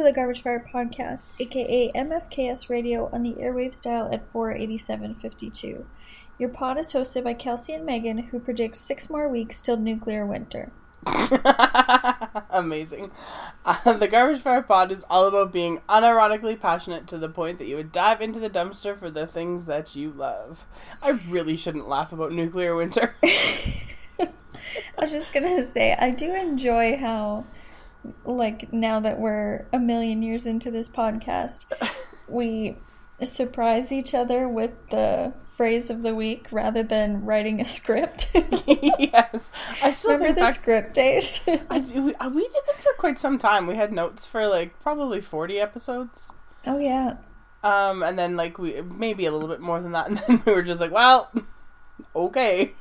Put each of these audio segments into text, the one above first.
to the Garbage Fire Podcast, aka MFKS Radio on the airwaves dial at 48752. Your pod is hosted by Kelsey and Megan, who predicts six more weeks till nuclear winter. Amazing. Uh, the Garbage Fire Pod is all about being unironically passionate to the point that you would dive into the dumpster for the things that you love. I really shouldn't laugh about nuclear winter. I was just gonna say, I do enjoy how, like, now that we're a million years into this podcast, we surprise each other with the phrase of the week rather than writing a script. yes, I still Remember the back- script days? I do, we, uh, we did them for quite some time. We had notes for like probably forty episodes, oh yeah. um, and then like we maybe a little bit more than that, and then we were just like, well, okay.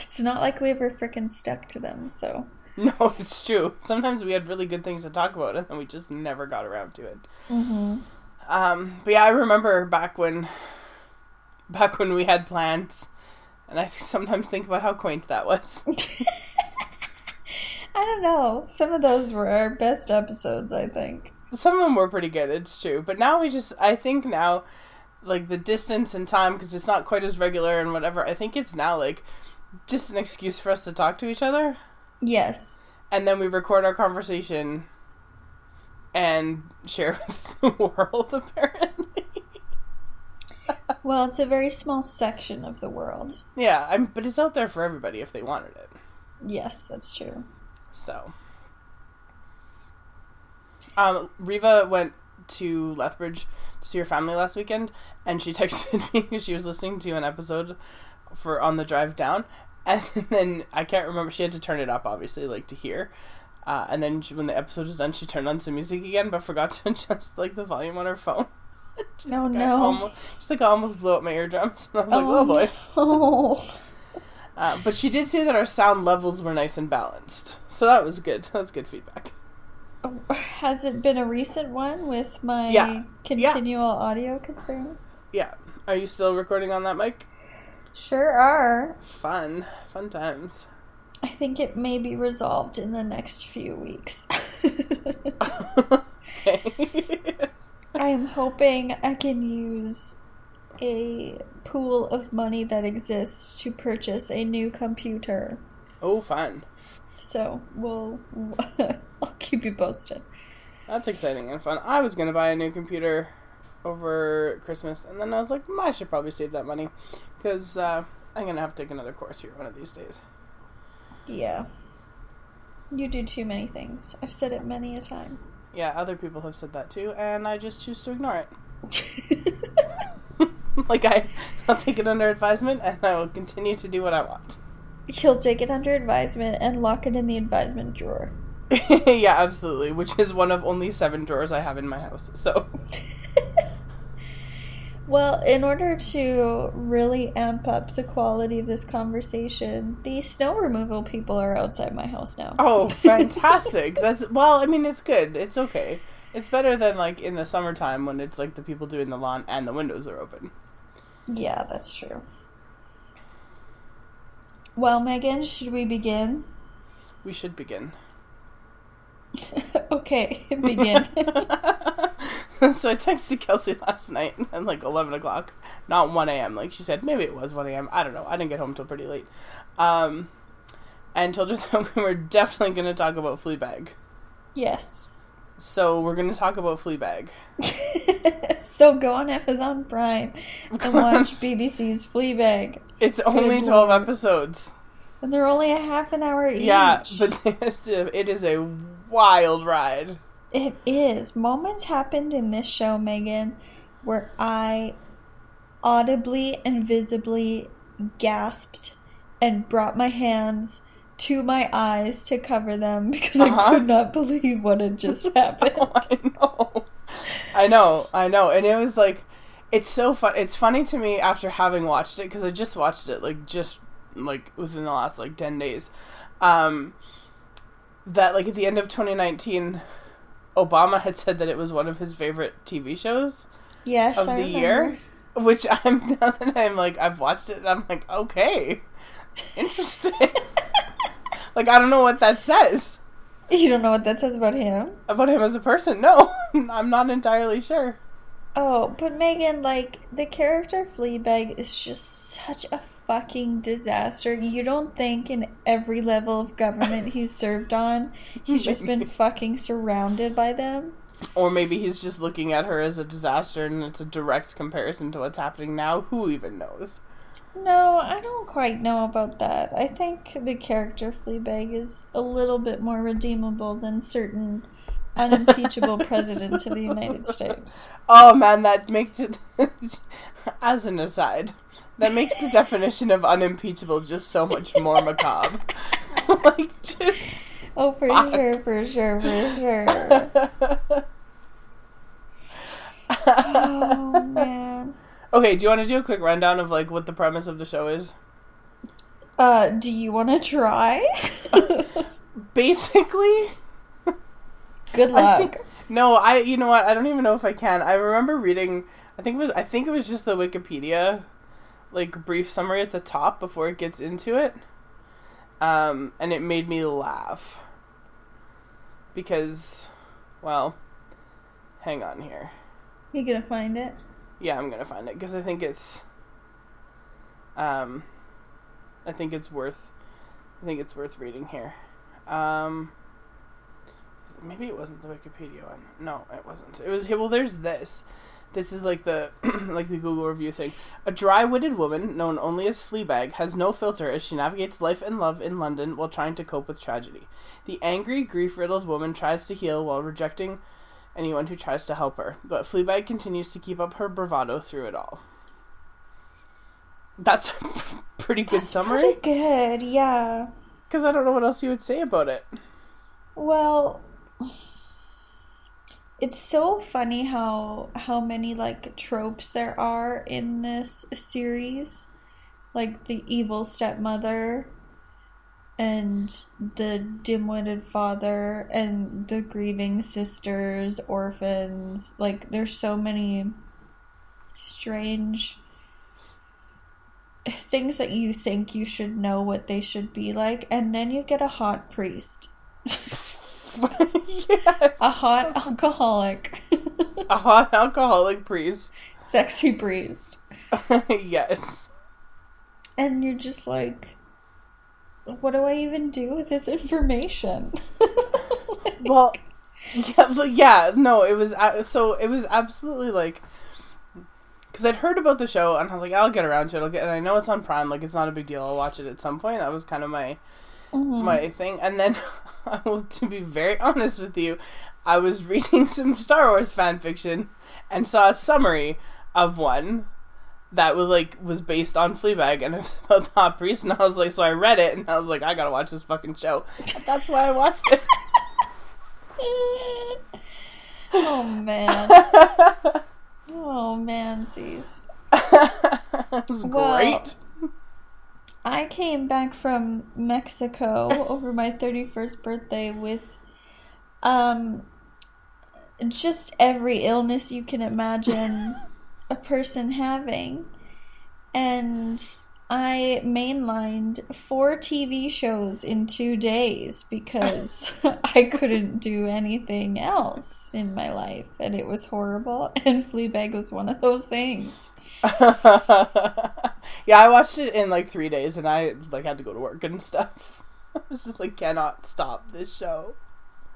It's not like we ever freaking stuck to them, so. No, it's true. Sometimes we had really good things to talk about, and then we just never got around to it. Mm-hmm. Um, but yeah, I remember back when, back when we had plans, and I sometimes think about how quaint that was. I don't know. Some of those were our best episodes, I think. Some of them were pretty good, it's true. But now we just, I think now, like the distance and time, because it's not quite as regular and whatever. I think it's now like just an excuse for us to talk to each other, Yes. and then we record our conversation and share with the world. Apparently, Well, it's a very small section of the world. yeah. I'm, but it's out there for everybody if they wanted it. Yes, that's true. So, um, Riva went to Lethbridge to see her family last weekend, and she texted me because she was listening to an episode for on the drive down, and then I can't remember. She had to turn it up, obviously, like to hear. Uh, and then she, when the episode was done, she turned on some music again, but forgot to adjust like the volume on her phone. Just, Oh, like, no. Almost, just like I almost blew up my eardrums. And I was like, oh boy. Oh. Uh, but she did say that our sound levels were nice and balanced, so that was good. That's good feedback. Has it been a recent one with my Yeah. continual audio concerns? Yeah. Are you still recording on that mic? Sure are. Fun. Fun times. I think it may be resolved in the next few weeks. okay. I am hoping I can use a pool of money that exists to purchase a new computer. oh, fun. So we'll I'll keep you posted. That's exciting and fun. I was gonna buy a new computer over Christmas, and then I was like, "Hmm, I should probably save that money because uh, I'm gonna have to take another course here one of these days. Yeah. You do too many things. I've said it many a time. Yeah, other people have said that too, and I just choose to ignore it. like I, I'll take it under advisement, and I will continue to do what I want. He'll take it under advisement and lock it in the advisement drawer. yeah, absolutely. Which is one of only seven drawers I have in my house. So Well, in order to really amp up the quality of this conversation, the snow removal people are outside my house now. Oh, fantastic. That's well, I mean it's good. It's okay. It's better than like in the summertime when it's like the people doing the lawn and the windows are open. Yeah, that's true. Well, Megan, should we begin? We should begin. okay, begin. so I texted Kelsey last night at like eleven o'clock. Not one AM, like she said, maybe it was one AM. I don't know. I didn't get home till pretty late. Um and told her that we were definitely gonna talk about Fleabag. yes. So we're gonna talk about Fleabag. so go on Amazon Prime and watch BBC's Fleabag. It's only Good twelve lord. episodes. And they're only a half an hour each. Yeah, but it is a wild ride. It is. Moments happened in this show, Megan, where I audibly and visibly gasped and brought my hands to my eyes to cover them because I Uh-huh. could not believe what had just happened. I know. I know. I know. And it was like it's so fun. It's funny to me after having watched it cuz I just watched it like just like within the last like 10 days. Um that like at the end of 2019 Obama had said that it was one of his favorite TV shows yes, of I the year, which I'm now that I'm like I've watched it and I'm like okay. Interesting. like I don't know what that says. You don't know what that says about him? About him as a person? No, I'm not entirely sure. Oh, but Megan, like, the character Fleabag is just such a fucking disaster. You don't think in every level of government he's served on, he's just been fucking surrounded by them? Or maybe he's just looking at her as a disaster and it's a direct comparison to what's happening now. Who even knows? No, I don't quite know about that. I think the character Fleabag is a little bit more redeemable than certain unimpeachable presidents of the United States. Oh man, that makes it. as an aside, that makes the definition of unimpeachable just so much more macabre. like, just. Oh, for Fuck. sure, for sure, for sure. Oh, man. okay, do you want to do a quick rundown of like what the premise of the show is? Uh, do you want to try? Basically, Good I luck. think no, I you know what? I don't even know if I can. I remember reading. I think it was. I think it was just the Wikipedia, like brief summary at the top before it gets into it. Um, and it made me laugh because, well, hang on here. You gonna find it? Yeah, I'm gonna find it because I think it's. Um, I think it's worth. I think it's worth reading here. Um, maybe it wasn't the Wikipedia one. No, it wasn't. It was well. There's this. This is like the like the Google review thing. A dry-witted woman known only as Fleabag has no filter as she navigates life and love in London while trying to cope with tragedy. The angry, grief-riddled woman tries to heal while rejecting anyone who tries to help her, but Fleabag continues to keep up her bravado through it all. That's a pretty good That's summary. Pretty good, yeah. Because I don't know what else you would say about it. Well, it's so funny how how many like tropes there are in this series, like the evil stepmother, and the dim-witted father, and the grieving sisters, orphans. Like, there's so many strange things that you think you should know what they should be like, and then you get a hot priest. yes. A hot alcoholic. A hot alcoholic priest. Sexy priest. yes. And you're just like, what do I even do with this information? Well, yeah, but yeah, no, it was uh, so it was absolutely like because I'd heard about the show and I was like, I'll get around to it. I'll get, and I know it's on Prime. Like, it's not a big deal. I'll watch it at some point. That was kind of my Mhm. my thing. And then, I will, to be very honest with you, I was reading some Star Wars fan fiction and saw a summary of one that was like was based on Fleabag and it was about the hot priest. And I was like, so I read it and I was like, I gotta watch this fucking show. And that's why I watched it. oh man. Oh man, sees. it was Well, great. I came back from Mexico over my 31st birthday with um just every illness you can imagine a person having. And I mainlined four TV shows in two days because I couldn't do anything else in my life. And it was horrible. And Fleabag was one of those things. yeah, I watched it in like three days, and I like had to go to work and stuff. I was just like, cannot stop this show.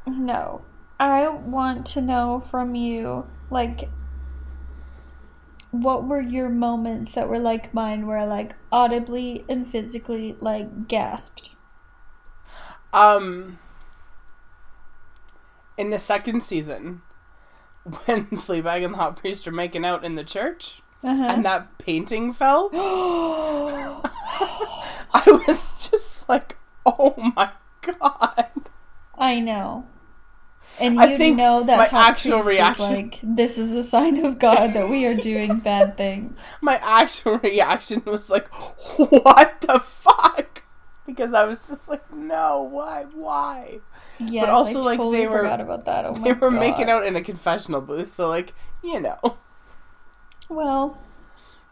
No. I want to know from you, like, what were your moments that were like mine, where I, like, audibly and physically, like, gasped? Um, in the second season, when Fleabag and the Hot Priest are making out in the church, Uh-huh. and that painting fell, I was just like, oh my god. I know. And you know that my actual reaction- like, this is a sign of God that we are doing bad things. My actual reaction was like, what the fuck? Because I was just like, no, why, why? Yes, also, I like, totally they were- about that. Oh They were making out in a confessional booth, so like, you know, Well,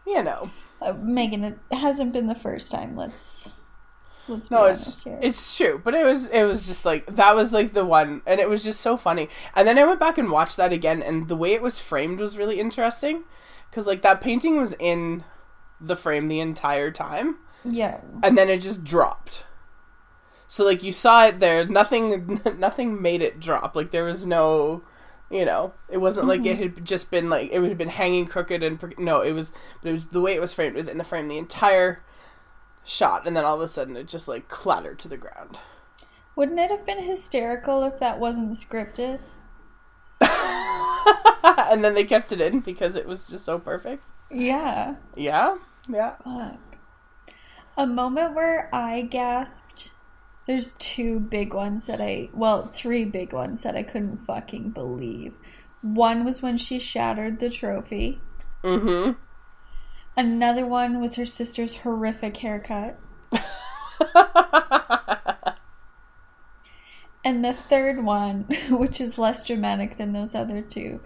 you know. uh, Megan, it hasn't been the first time. Let's Let's be No, honest it's here. it's true, but it was it was just like that was like the one, and it was just so funny. And then I went back and watched that again, and the way it was framed was really interesting, because like that painting was in the frame the entire time, yeah. and then it just dropped. So like you saw it there, nothing nothing made it drop. Like there was no, you know, it wasn't like it mm-hmm. had just been like it would have been hanging crooked and no, it was but it was the way it was framed. It was in the frame the entire shot, and then all of a sudden it just like clattered to the ground. Wouldn't it have been hysterical if that wasn't scripted? and then they kept it in because it was just so perfect. Yeah. Yeah, yeah. Fuck. A moment where I gasped. There's two big ones that I, well, three big ones that I couldn't fucking believe. One was when she shattered the trophy. Mm-hmm. Another one was her sister's horrific haircut. And the third one, which is less dramatic than those other two,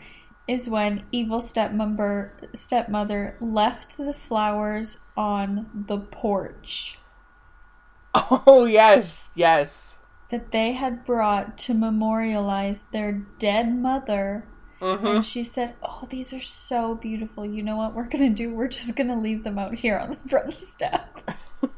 is when evil stepmother stepmother left the flowers on the porch oh yes, yes. that they had brought to memorialize their dead mother. Mm-hmm. And she said, "Oh, these are so beautiful. You know what we're gonna do? We're just gonna leave them out here on the front step."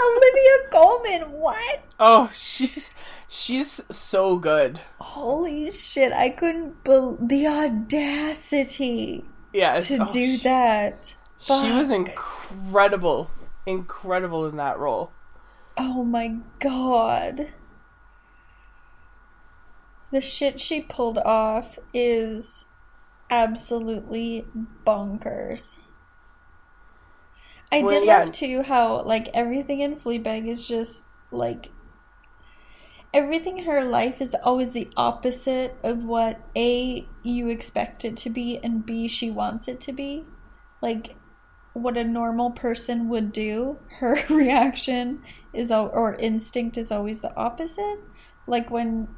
Olivia Colman, what? Oh, she's she's so good. Holy shit! I couldn't believe the audacity Yes, to oh, do she- that. She was incredible, incredible in that role. Oh my god. The shit she pulled off is absolutely bonkers. I Well, did yeah. love too how like everything in Fleabag is just like everything in her life is always the opposite of what A you expect it to be and B she wants it to be. Like what a normal person would do, her reaction is or instinct is always the opposite. Like when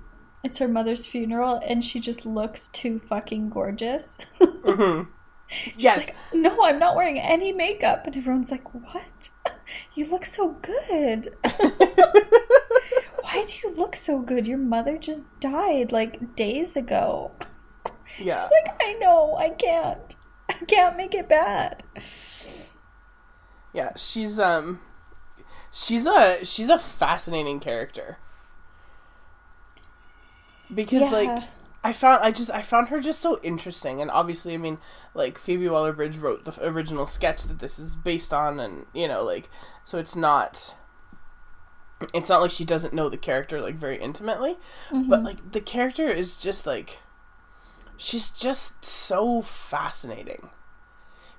it's her mother's funeral and she just looks too fucking gorgeous. hmm She's Yes, like, no, I'm not wearing any makeup. And everyone's like, what? You look so good. Why do you look so good? Your mother just died like days ago. yeah. She's like, I know, I can't. I can't make it bad. Yeah, she's um she's a she's a fascinating character. Because like I found I just I found her just so interesting. And obviously I mean like Phoebe Waller-Bridge wrote the original sketch that this is based on and you know like so it's not it's not like she doesn't know the character like very intimately. But like the character is just like she's just so fascinating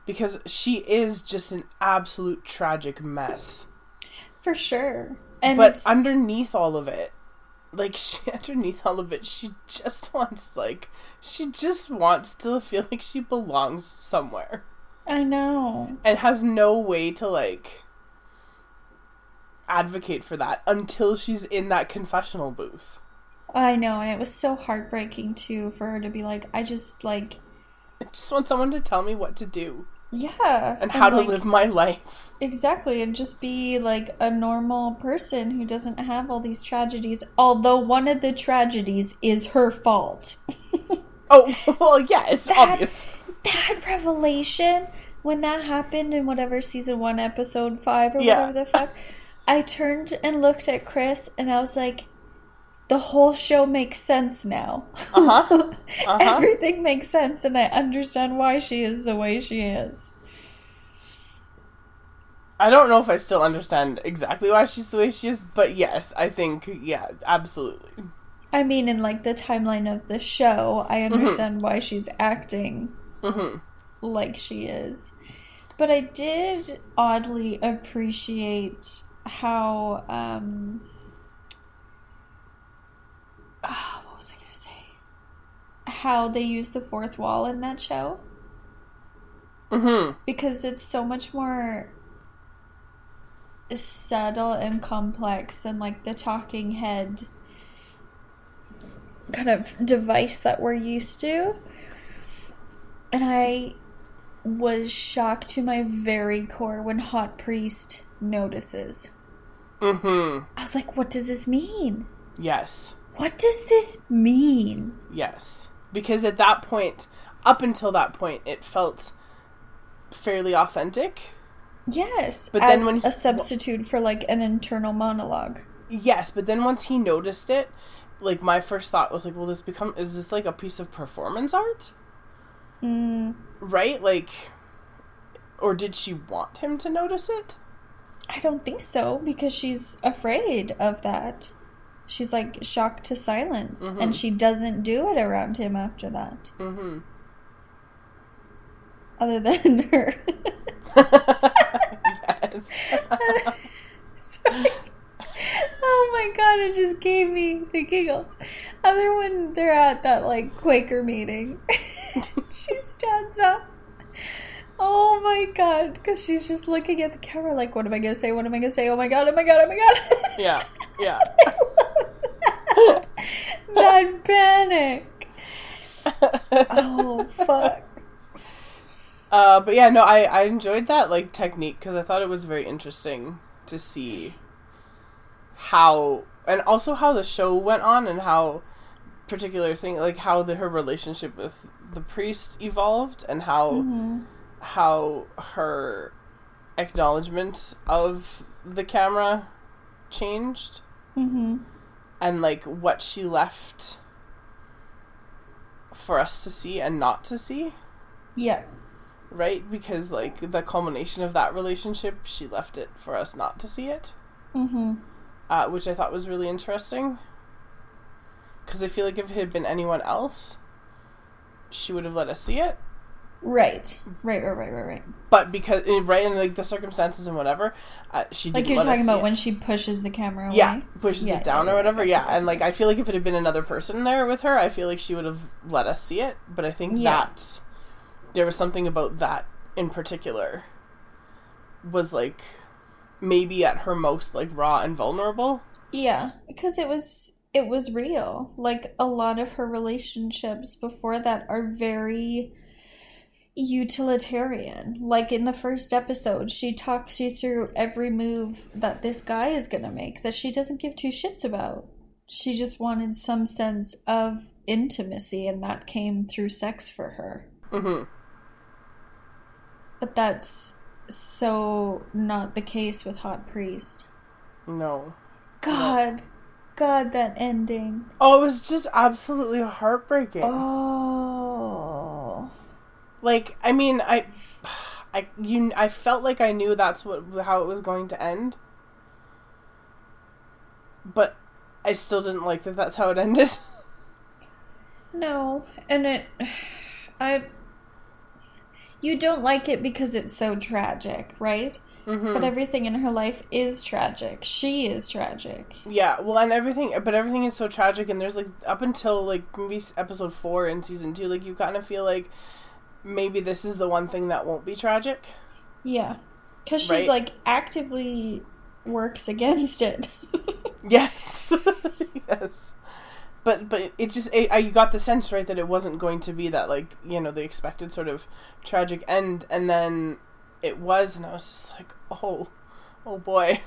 because she is just an absolute tragic mess For sure. And but it's, underneath all of it like she underneath all of it she just wants like she just wants to feel like she belongs somewhere I know. and has no way to like advocate for that until she's in that confessional booth I know, and it was so heartbreaking too for her to be like, I just like, i just want someone to tell me what to do yeah, and how to like, live my life exactly, and just be like a normal person who doesn't have all these tragedies. Although one of the tragedies is her fault. oh well yeah it's That- obvious that revelation when that happened in whatever season one, episode five, or Yeah. whatever the fuck, I turned and looked at Chris, and I was like, the whole show makes sense now. Uh-huh. Uh-huh. Everything makes sense, and I understand why she is the way she is. I don't know if I still understand exactly why she's the way she is, but yes, I think yeah, absolutely. I mean, in like the timeline of the show, I Mm-hmm. understand why she's acting hmm like she is. But I did oddly appreciate how um ah, what was I gonna say? How they use the fourth wall in that show. hmm Because it's so much more subtle and complex than like the talking head kind of device that we're used to. And I was shocked to my very core when Hot Priest notices. Mm-hmm. I was like, what does this mean? Yes. What does this mean? Yes. Because at that point, up until that point, it felt fairly authentic. Yes. But as then when he- a substitute for like an internal monologue. Yes, but then once he noticed it, like my first thought was like, "Will this become? Is this like a piece of performance art? Mm, Right? Like, or did she want him to notice it? I don't think so because she's afraid of that. She's like shocked to silence, Mhm. and she doesn't do it around him after that. Mm-hmm. Other than her. yes. Sorry. Oh my god, it just gave me the giggles. Other when they're at that like Quaker meeting, she stands up. Oh my god, because she's just looking at the camera like, what am I gonna say? What am I gonna say? Oh my god, oh my god, oh my god. yeah. Yeah. that. that panic. Oh fuck. Uh, but yeah, no, I I enjoyed that like technique because I thought it was very interesting to see how and also how the show went on and how particular thing like how the her relationship with the priest evolved and how Mhm. How her acknowledgement of the camera changed Mhm. and like what she left for us to see and not to see Yeah. right because like the culmination of that relationship she left it for us not to see it Mhm. uh, which i thought was really interesting because i feel like if it had been anyone else she would have let us see it Right. Right. Right. Right. Right. Right. but because eh, right in like the circumstances and whatever uh, she Like you're talking about it. when she pushes the camera away. yeah pushes Yeah, it down yeah, or whatever yeah and like i feel like if it had been another person there with her i feel like she would have let us see it but i think Yeah. that there was something about that in particular was like maybe at her most like raw and vulnerable Yeah, because it was it was real. Like a lot of her relationships before that are very utilitarian. Like in the first episode, she talks you through every move that this guy is going to make that she doesn't give two shits about. She just wanted some sense of intimacy and that came through sex for her. mm-hmm. But that's so not the case with Hot Priest. no God, God, that ending. oh it was just absolutely heartbreaking Oh. Like i mean i i you i felt like i knew that's what how it was going to end but i still didn't like that that's how it ended No, and it. I. You don't like it because it's so tragic, right? mm-hmm. But everything in her life is tragic. She is tragic. Yeah, well, and everything, but everything is so tragic, and there's like up until like maybe episode four in season two, like you kind of feel like maybe this is the one thing that won't be tragic. Yeah. Because she, Right. like, actively works against it. Yes, yes, but but it, just it, I got the sense right that it wasn't going to be that like you know the expected sort of tragic end, and then it was, and I was just like, oh, oh boy,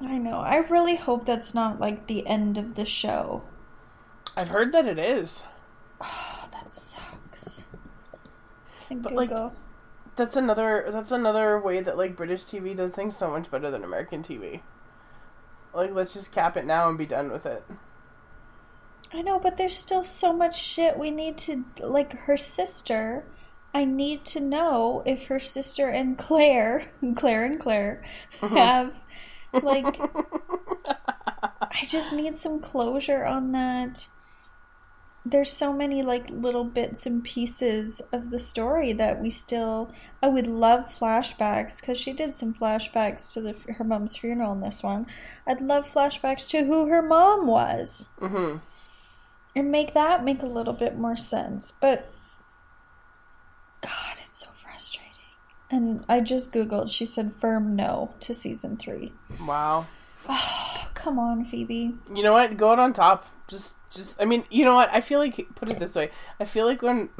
I know. I really hope that's not, like, the end of the show. I've heard that it is. Oh, that sucks. But, like, That's another that's another way that like British TV does things so much better than American TV. Like let's just cap it now and be done with it. I know, but there's still so much shit we need to like her sister. I need to know if her sister and Claire, Claire and Claire, mm-hmm. have like I just need some closure on that. There's so many like little bits and pieces of the story that we still I would love flashbacks cuz she did some flashbacks to the her mom's funeral in this one. I'd love flashbacks to who her mom was mm-hmm. and make that make a little bit more sense. But God, it's so frustrating. And I just googled. She said firm no to season three. Wow. Oh, come on, Phoebe. You know what? Go out on top. Just just I mean, you know what? I feel like put it this way. I feel like when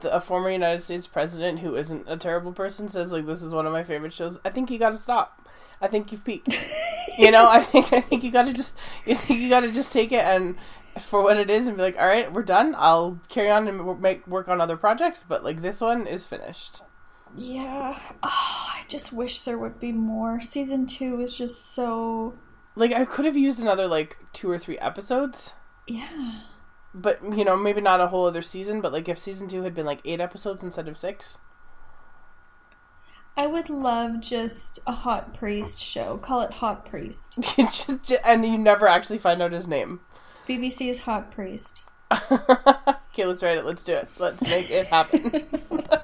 the, a former United States president who isn't a terrible person says like this is one of my favorite shows, I think you got to stop. I think you've peaked. you know, I think I think you got to just you think you got to just take it and for what it is and be like, all right, we're done. I'll carry on and make work on other projects, but like this one is finished. Yeah. Oh, I just wish there would be more. Season two is just so. Like I could have used another like two or three episodes. Yeah. But you know, maybe not a whole other season. But like if season two had been like eight episodes instead of six. I would love just a hot priest show. Call it Hot Priest. and you never actually find out his name. BBC's Hot Priest. okay, let's write it. Let's do it. Let's make it happen.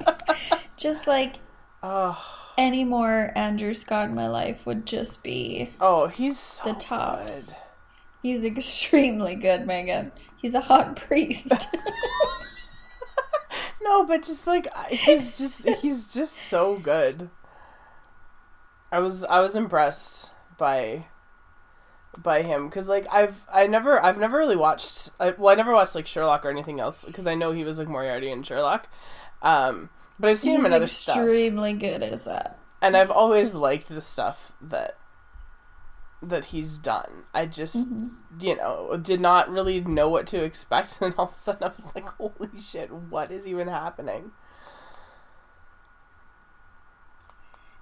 just like oh. any more Andrew Scott in my life would just be oh, he's so the tops. good. He's extremely good, Megan. He's a hot priest. no, but just like he's just he's just so good. I was I was impressed by by him because like I've I never I've never really watched I, well I never watched like Sherlock or anything else because I know he was like Moriarty in Sherlock, um, but I've seen He's him in other stuff extremely good as that. and I've always liked the stuff that that he's done. I just Mm-hmm. you know did not really know what to expect, and all of a sudden I was like, holy shit, what is even happening?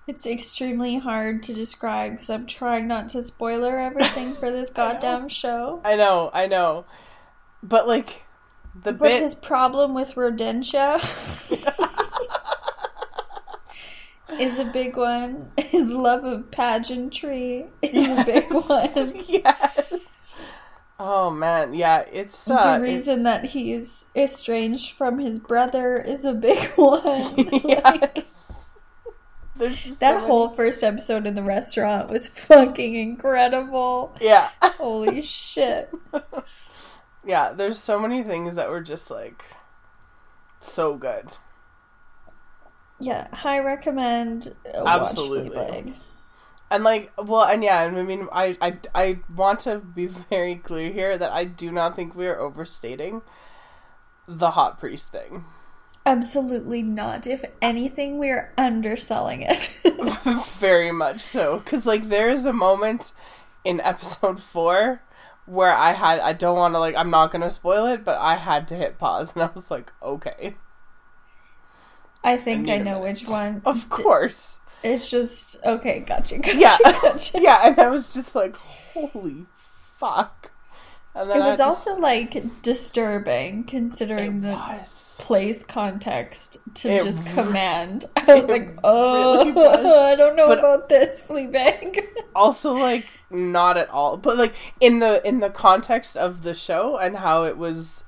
It's extremely hard to describe because I'm trying not to spoiler everything for this goddamn show. I know, I know, but like the But bit his problem with Rodentia is a big one. His love of pageantry is a big one. yes. Oh man, yeah, it's uh, the reason that he's estranged from his brother is a big one. it's- Like, yes. There's that so many- whole first episode in the restaurant was fucking incredible. yeah, Holy shit. yeah. There's so many things that were just like so good. Yeah, high recommend. uh, Absolutely. Watch. And like, well, and yeah, and I mean, I, I, I want to be very clear here that I do not think we are overstating the hot priest thing. Absolutely not. If anything, we are underselling it. very much so, because like there is a moment in episode four where I had, I don't want to like, I'm not gonna spoil it, but I had to hit pause, and I was like, okay, I think I I, know which one. of course, It's just okay. Gotcha. Gotcha. yeah, gotcha. yeah, and I was just like, holy fuck. And It was just- also like disturbing considering it the was. place context to It just re- command. I was like, oh, really was. I don't know But- about this Fleabag. also like not at all but like in the in the context of the show and how it was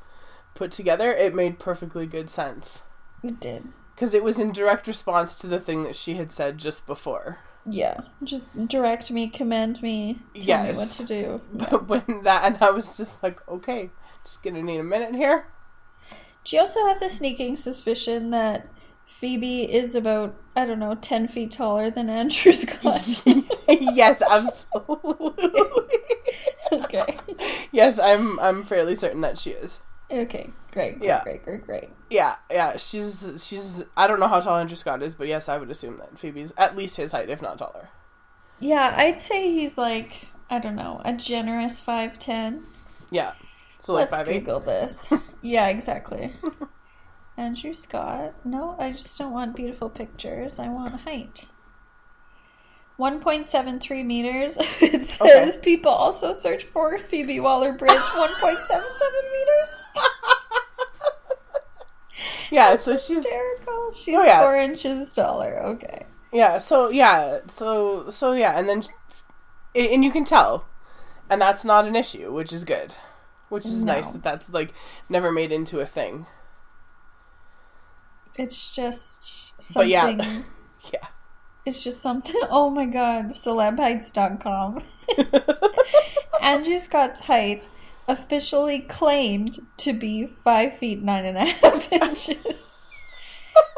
put together it made perfectly good sense it did. Because it was in direct response to the thing that she had said just before Yeah, just direct me, command me, tell Yes. me what to do. but when that and i was just like okay just gonna need a minute here Do you also have the sneaking suspicion that Phoebe is about, I don't know, 10 feet taller than Andrew Scott? yes absolutely okay. yes i'm i'm fairly certain that she is Okay, great, great, Yeah. great, great, great. yeah yeah she's she's i don't know how tall andrew scott is but yes i would assume that phoebe's at least his height if not taller Yeah, I'd say he's like, I don't know, a generous 5'10. yeah so like Let's five Google this. yeah, exactly. Andrew Scott. No, I just don't want beautiful pictures. I want height. 1.73 meters. It says Okay. people also search for Phoebe Waller Bridge. 1.77 meters. Yeah, so she's Hysterical. She's Oh, yeah. four inches taller. Okay. yeah, so yeah, so so yeah, and then and you can tell, and that's not an issue, which is good, which is nice that that's like never made into a thing. It's just something. yeah. Yeah, It's just something. Oh my god. Celebheights.com. Andrew Scott's height officially claimed to be five feet nine and a half inches.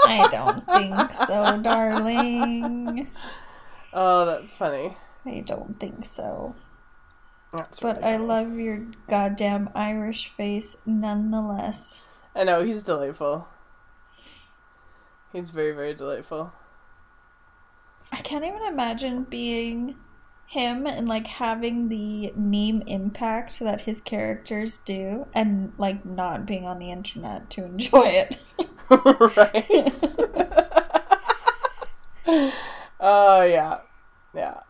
I don't think so, darling. oh, that's funny. I don't think so. That's But really I love your goddamn Irish face nonetheless. I know he's delightful. He's very, very delightful. I can't even imagine being him and like having the meme impact that his characters do and like not being on the internet to enjoy it. right? Oh, yeah. Yeah.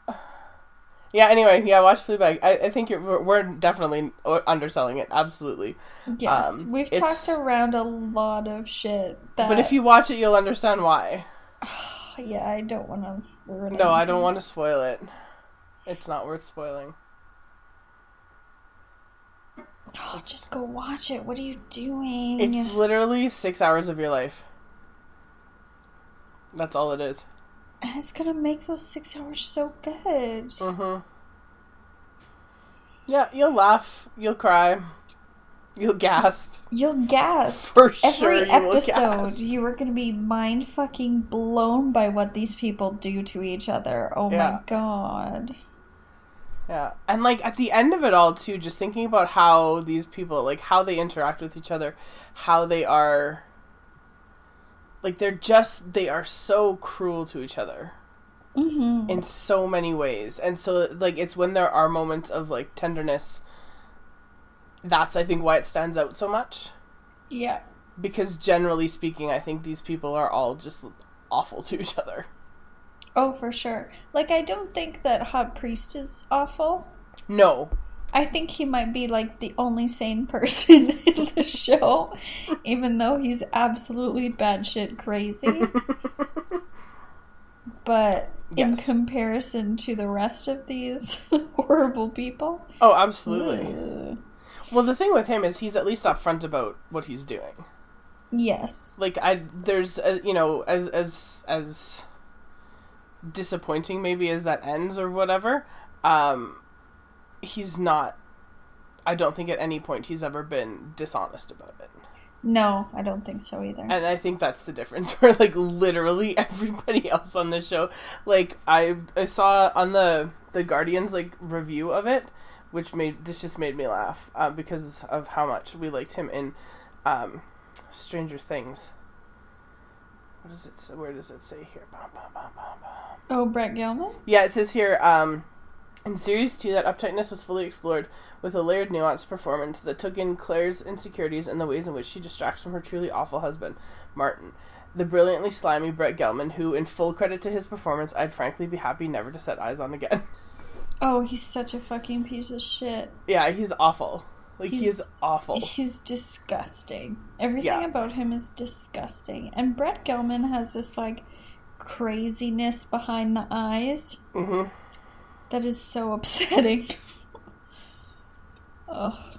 Yeah, anyway, yeah, watch Fleabag. I, I think you're, we're, definitely underselling it. Absolutely. yes, Um, we've talked around a lot of shit that But if you watch it, you'll understand why. yeah, I don't want to No, I don't want to spoil it. It's not worth spoiling. Oh, just go watch it. What are you doing? It's literally six hours of your life. That's all it is. and it's gonna make those six hours so good. Mm-hmm. Yeah, you'll laugh, you'll cry, you'll gasp. You'll gasp. For sure, Every you will episode, you are going to be mind fucking blown by what these people do to each other. Oh Yeah. my god. Yeah, and like at the end of it all, too, just thinking about how these people, like how they interact with each other, how they are, like they're just they are so cruel to each other. Mm-hmm. in so many ways. And so like it's when there are moments of like tenderness that's I think why it stands out so much Yeah. because generally speaking I think these people are all just awful to each other. Oh, for sure. Like, I don't think that Hot Priest is awful. No. I think he might be like the only sane person in the show, even though he's absolutely batshit crazy. But in comparison to the rest of these horrible people, Oh, absolutely. ugh. Well, the thing with him is he's at least upfront about what he's doing. yes, Like I there's uh, you know as as as disappointing maybe as that ends or whatever, um he's not I don't think at any point he's ever been dishonest about it. no, I don't think so either. And I think that's the difference where like literally everybody else on the show like I I saw on the the Guardians like review of it which made this just made me laugh uh, because of how much we liked him in um Stranger Things. What does it say? Where does it say here? Bum, bum, bum, bum, bum. oh, Brett Gelman. Yeah, it says here, um, in series two, that uptightness was fully explored with a layered, nuanced performance that took in Claire's insecurities and the ways in which she distracts from her truly awful husband, Martin. The brilliantly slimy Brett Gelman, who, in full credit to his performance, I'd frankly be happy never to set eyes on again. Oh, he's such a fucking piece of shit. yeah, he's awful. Like, He's- he's awful. He's disgusting. Everything Yeah. about him is disgusting. And Brett Gelman has this like craziness behind the eyes hmm that is so upsetting. oh,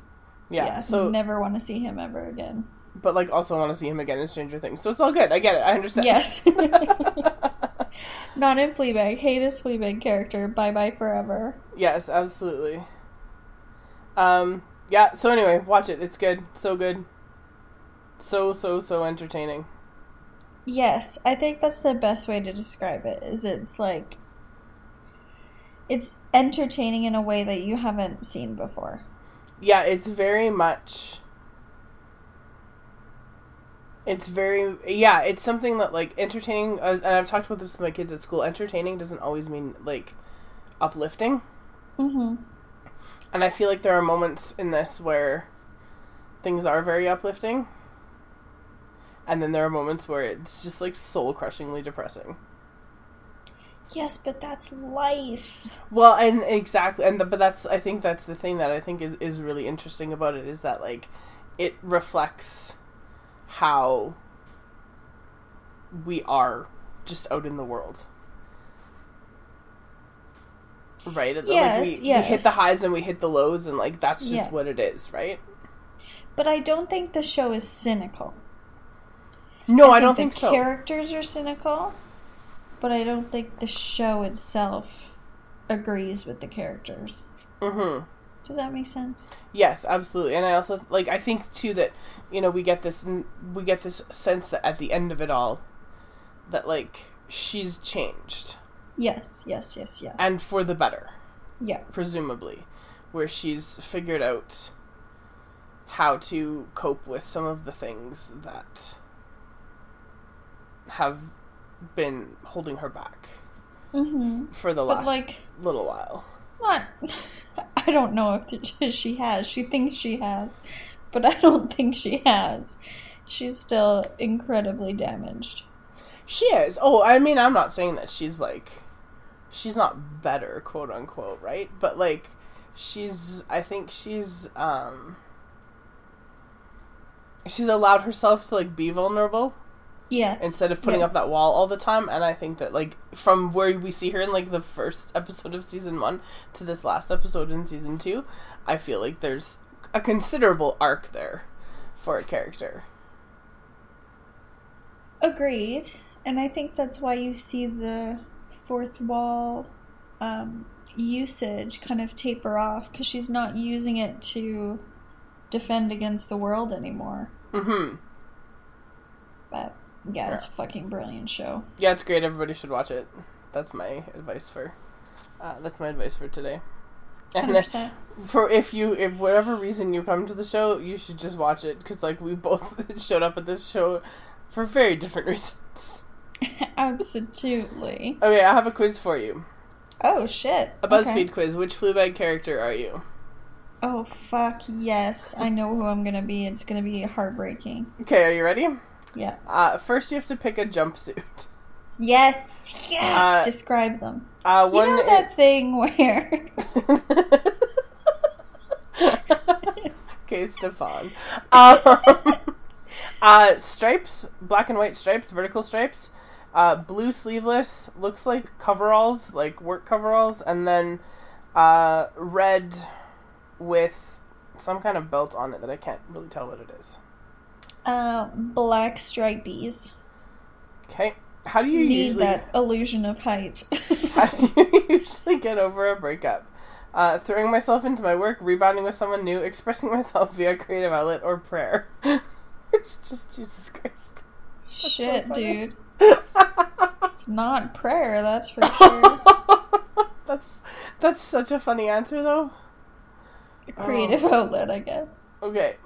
Yeah, yeah. so, never want to see him ever again. but, like, also want to see him again in Stranger Things. So it's all good. I get it. I understand. Yes. Not in Fleabag. Hate his Fleabag character. Bye bye forever. Yes, absolutely. Um, yeah, so anyway, watch it. It's good. So good. So, so, so entertaining. Yes, I think that's the best way to describe it. Is it's like it's entertaining in a way that you haven't seen before. Yeah, it's very much. It's very. Yeah, it's something that, like, entertaining. Uh, and I've talked about this with my kids at school. Entertaining doesn't always mean, like, uplifting. Mm-hmm. And I feel like there are moments in this where things are very uplifting. And then there are moments where it's just, like, soul crushingly depressing. Yes, but that's life. Well, and exactly, and the, but that's I think that's the thing that I think is is really interesting about it is that like it reflects how we are just out in the world. Right? Like, Yes, we, we yes. hit the highs and we hit the lows and like that's just Yeah. what it is, right? But I don't think the show is cynical. No, I, don't think the so. Characters are cynical, but I don't think the show itself agrees with the characters. Mm-hmm. Does that make sense? Yes, absolutely. And I also like I think too that you know we get this we get this sense that at the end of it all that like she's changed Yes, yes, yes, yes. and for the better, yeah. presumably, where she's figured out how to cope with some of the things that have been holding her back Mm-hmm. for the But last like, little while. not. I don't know if she has. She thinks she has, but I don't think she has. She's still incredibly damaged. She is. Oh, I mean, I'm not saying that she's like, she's not better, quote unquote, right? But like, she's. I think she's. um She's allowed herself to like be vulnerable Yes. instead of putting yes. up that wall all the time. And I think that like from where we see her in like the first episode of season one to this last episode in season two, I feel like there's a considerable arc there for a character. Agreed. And I think that's why you see the fourth wall um, usage kind of taper off because she's not using it to defend against the world anymore. Mm-hmm. But yeah, it's a fucking brilliant show. Yeah, it's great. Everybody should watch it. That's my advice for. Uh, that's my advice for today. And 100%. for if you, if whatever reason you come to the show, you should just watch it because like we both showed up at this show for very different reasons. Absolutely. Okay, I have a quiz for you. Oh shit. A BuzzFeed quiz. Which Fleabag character are you? Oh fuck yes. I know who I'm gonna be. It's gonna be heartbreaking. Okay, are you ready? Yeah. Uh, first, you have to pick a jumpsuit. Yes. Yes. Uh, Describe them. Uh, You know that thing where okay, Stefan. Um, uh, stripes, black and white stripes, vertical stripes. Uh, blue sleeveless, looks like coveralls, like work coveralls, and then uh, red with some kind of belt on it that I can't really tell what it is. uh, black stripies Okay, how do you need usually that illusion of height. how do you usually get over a breakup? Uh, throwing myself into my work, rebounding with someone new, expressing myself via creative outlet, or prayer. it's just Jesus Christ. Shit, funny. dude. It's not prayer, that's for sure. that's that's such a funny answer though. A Creative Oh. outlet, I guess. Okay.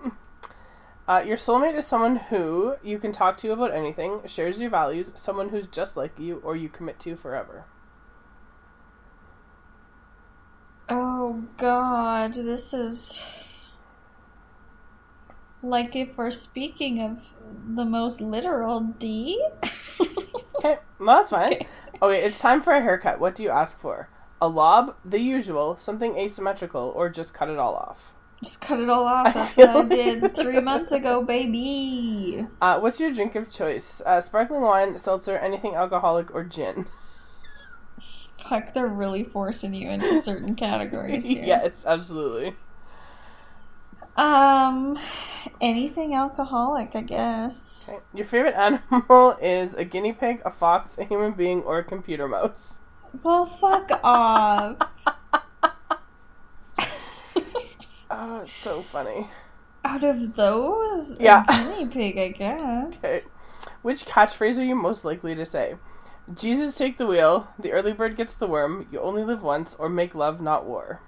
Uh, your soulmate is someone who you can talk to about anything, shares your values, someone who's just like you, or you commit to forever. Oh god, this is like if we're speaking of the most literal D. Okay, well, that's fine. Okay. Okay, it's time for a haircut. What do you ask for? A lob, the usual, something asymmetrical, or just cut it all off? Just cut it all off. That's feel what I did three months ago, baby. Uh, what's your drink of choice? Uh, sparkling wine, seltzer, anything alcoholic, or gin? Fuck, they're really forcing you into certain categories here. yeah, it's absolutely. Um, anything alcoholic, I guess. Okay. Your favorite animal is a guinea pig, a fox, a human being, or a computer mouse? Well, fuck off. Oh, it's so funny. Out of those, a Yeah. guinea pig, I guess. Okay. Which catchphrase are you most likely to say? Jesus take the wheel, the early bird gets the worm, you only live once, or make love, not war.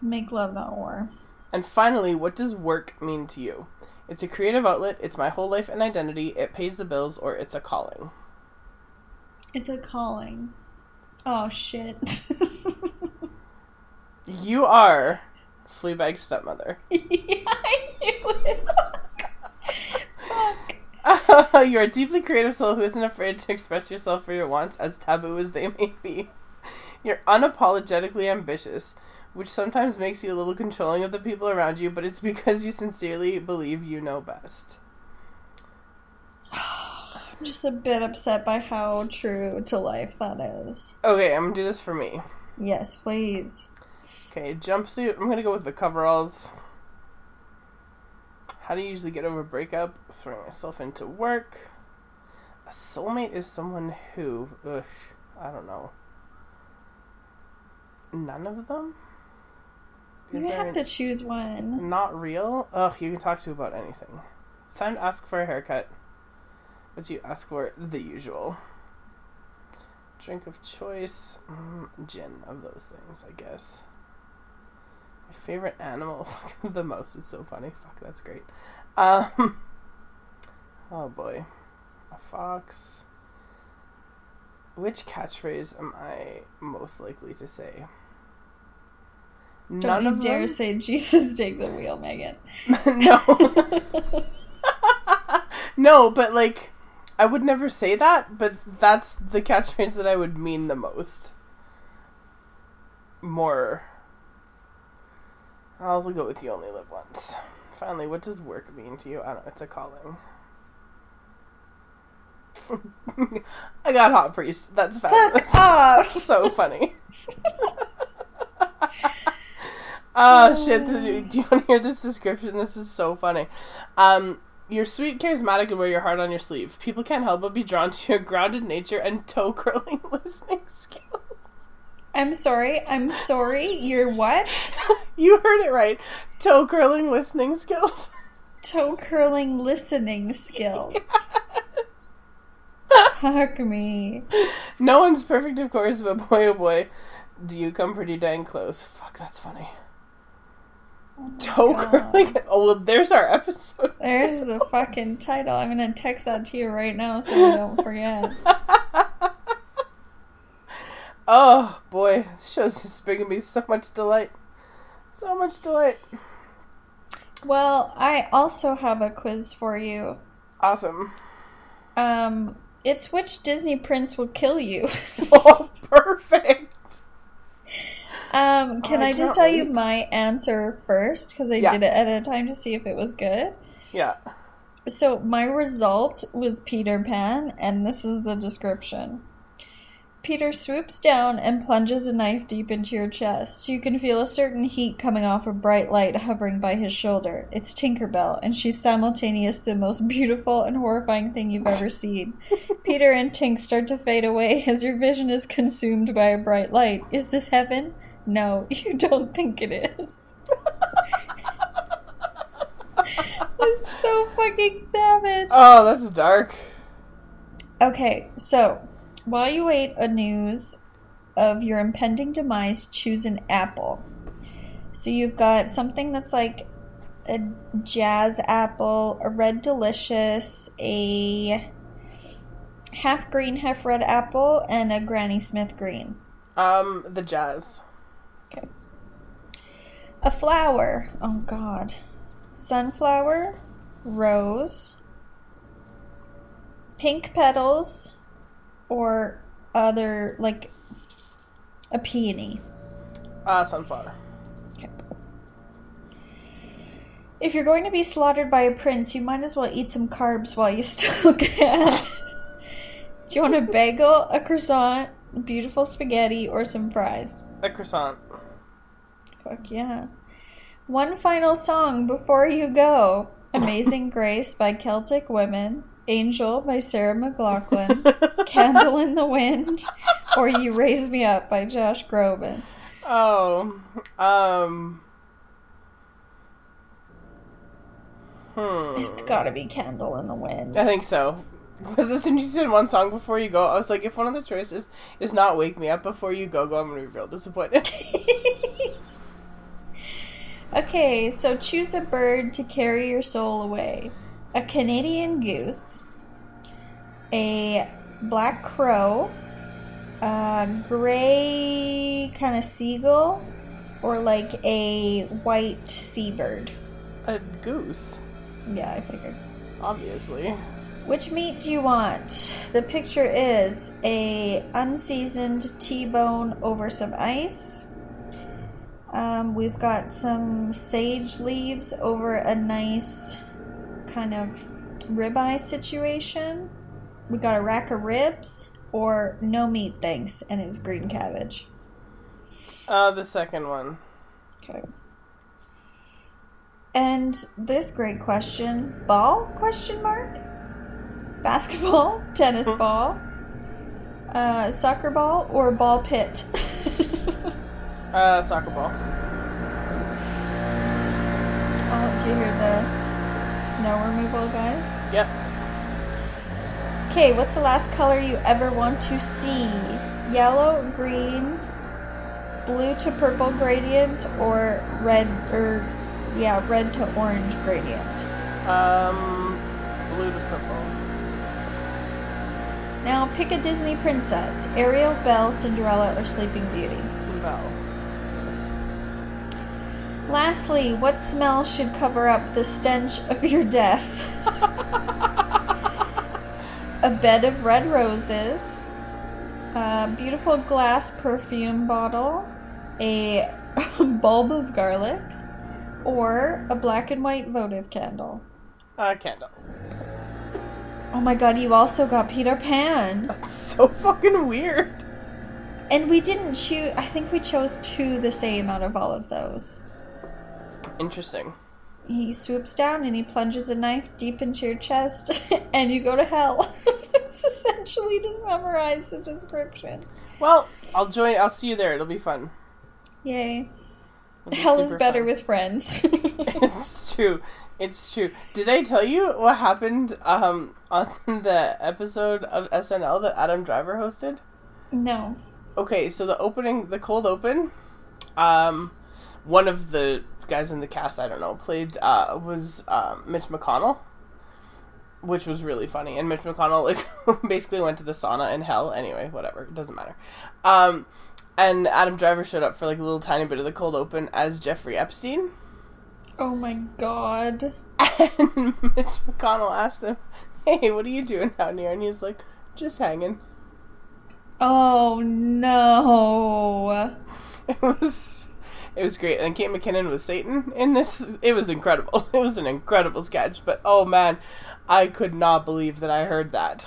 Make love, not war. And finally, what does work mean to you? It's a creative outlet, it's my whole life and identity, it pays the bills, or it's a calling. It's a calling. Oh shit. You are Fleabag's stepmother. yeah, I knew it. Fuck. You're a deeply creative soul who isn't afraid to express yourself for your wants, as taboo as they may be. You're unapologetically ambitious, which sometimes makes you a little controlling of the people around you, but it's because you sincerely believe you know best. I'm just a bit upset by how true to life that is. Okay, I'm gonna do this for me. Yes, please. Okay, jumpsuit. I'm gonna go with the coveralls. How do you usually get over a breakup? Throwing myself into work. A soulmate is someone who, ugh, I don't know. None of them. You have to choose one. not real? Ugh, you can talk to about anything. It's time to ask for a haircut. What do you ask for? The usual. Drink of choice, mm, gin of those things, I guess. My favorite animal, the mouse is so funny. Fuck, that's great. Um, oh boy. A fox. Which catchphrase am I most likely to say? Don't you dare say Jesus take the wheel, Megan. no. no, but like I would never say that, but that's the catchphrase that I would mean the most. More. I'll go with you only live once. Finally, what does work mean to you? I don't know, it's a calling. I got hot priest. That's fabulous. Fuck off. so funny. Oh shit! Do you, do you want to hear this description? This is so funny. Um, you're sweet, charismatic, and wear your heart on your sleeve. People can't help but be drawn to your grounded nature and toe curling listening skills. I'm sorry. I'm sorry. You're what? you heard it right. Toe curling listening skills. Toe curling listening skills. Fuck me. No one's perfect, of course, but boy oh boy, do you come pretty dang close. Fuck, that's funny. Oh Toe curling. Oh well, there's our episode. There's the fucking title. I'm gonna text that to you right now so we don't forget. oh boy, this show's just bringing me so much delight. So much delight. Well, I also have a quiz for you. Awesome. Um, it's which Disney prince will kill you. oh, perfect. Um, can I, I just tell wait. you my answer first? Because I yeah. did it at a time to see if it was good. Yeah. So my result was Peter Pan, and this is the description. Peter swoops down and plunges a knife deep into your chest. You can feel a certain heat coming off a bright light hovering by his shoulder. It's Tinkerbell, and she's simultaneously the most beautiful and horrifying thing you've ever seen. Peter and Tink start to fade away as your vision is consumed by a bright light. Is this heaven? No, you don't think it is. it's so fucking savage. Oh, that's dark. Okay, so while you wait a news of your impending demise, choose an apple. So you've got something that's like a jazz apple, a red delicious, a half green, half red apple, and a Granny Smith green. Um, the jazz. Okay. A flower. Oh God. Sunflower, rose, pink petals, or other like a peony? Uh, sunflower. Okay. If you're going to be slaughtered by a prince, you might as well eat some carbs while you still can. Do you want a bagel, a croissant, beautiful spaghetti, or some fries? A croissant. Fuck yeah. One final song before you go Amazing Grace by Celtic Women. Angel by Sarah McLachlan, Candle in the Wind, or You Raise Me Up by Josh Groban. Oh, um. Hmm. It's gotta be Candle in the Wind. I think so. Because as soon as you said one song before you go, I was like, if one of the choices is not Wake Me Up Before You Go Go, I'm gonna be real disappointed. okay, so choose a bird to carry your soul away a Canadian goose, a black crow, a gray kind of seagull, or like a white seabird. A goose. Yeah, I figured. Obviously. Which meat do you want? The picture is a unseasoned T-bone over some ice. Um, we've got some sage leaves over a nice kind of ribeye situation. We got a rack of ribs or no meat, thanks, and it's green cabbage. Uh, the second one. Okay. And this great question: ball? Question mark. Basketball, tennis ball, uh, soccer ball, or ball pit. uh, soccer ball. Oh, do you hear the snow removal, guys? Yep. Okay, what's the last color you ever want to see? Yellow, green, blue to purple gradient, or red, or yeah, red to orange gradient? Um, blue to purple. Now pick a Disney princess Ariel, Belle, Cinderella, or Sleeping Beauty. Belle. Lastly, what smell should cover up the stench of your death? a bed of red roses, a beautiful glass perfume bottle, a bulb of garlic, or a black and white votive candle. A candle. Oh my god, you also got Peter Pan. That's so fucking weird. And we didn't choose, I think we chose two the same out of all of those. Interesting. He swoops down and he plunges a knife deep into your chest, and you go to hell. it's essentially to summarize the description. Well, I'll join. I'll see you there. It'll be fun. Yay. Be Hell is better fun. with friends. it's true. It's true. Did I tell you what happened um, on the episode of SNL that Adam Driver hosted? no. Okay, so the opening, the cold open, um, one of the guys in the cast, I don't know, played uh, was um, Mitch McConnell, which was really funny. And Mitch McConnell like basically went to the sauna in hell. Anyway, whatever, it doesn't matter. Um, and Adam Driver showed up for like a little tiny bit of the cold open as Jeffrey Epstein. Oh my god. And Mitch McConnell asked him, "Hey, what are you doing down here?" And he's like, "Just hanging." Oh no. It was it was great. And Kate McKinnon was Satan in this. It was incredible. It was an incredible sketch. But oh man, I could not believe that I heard that.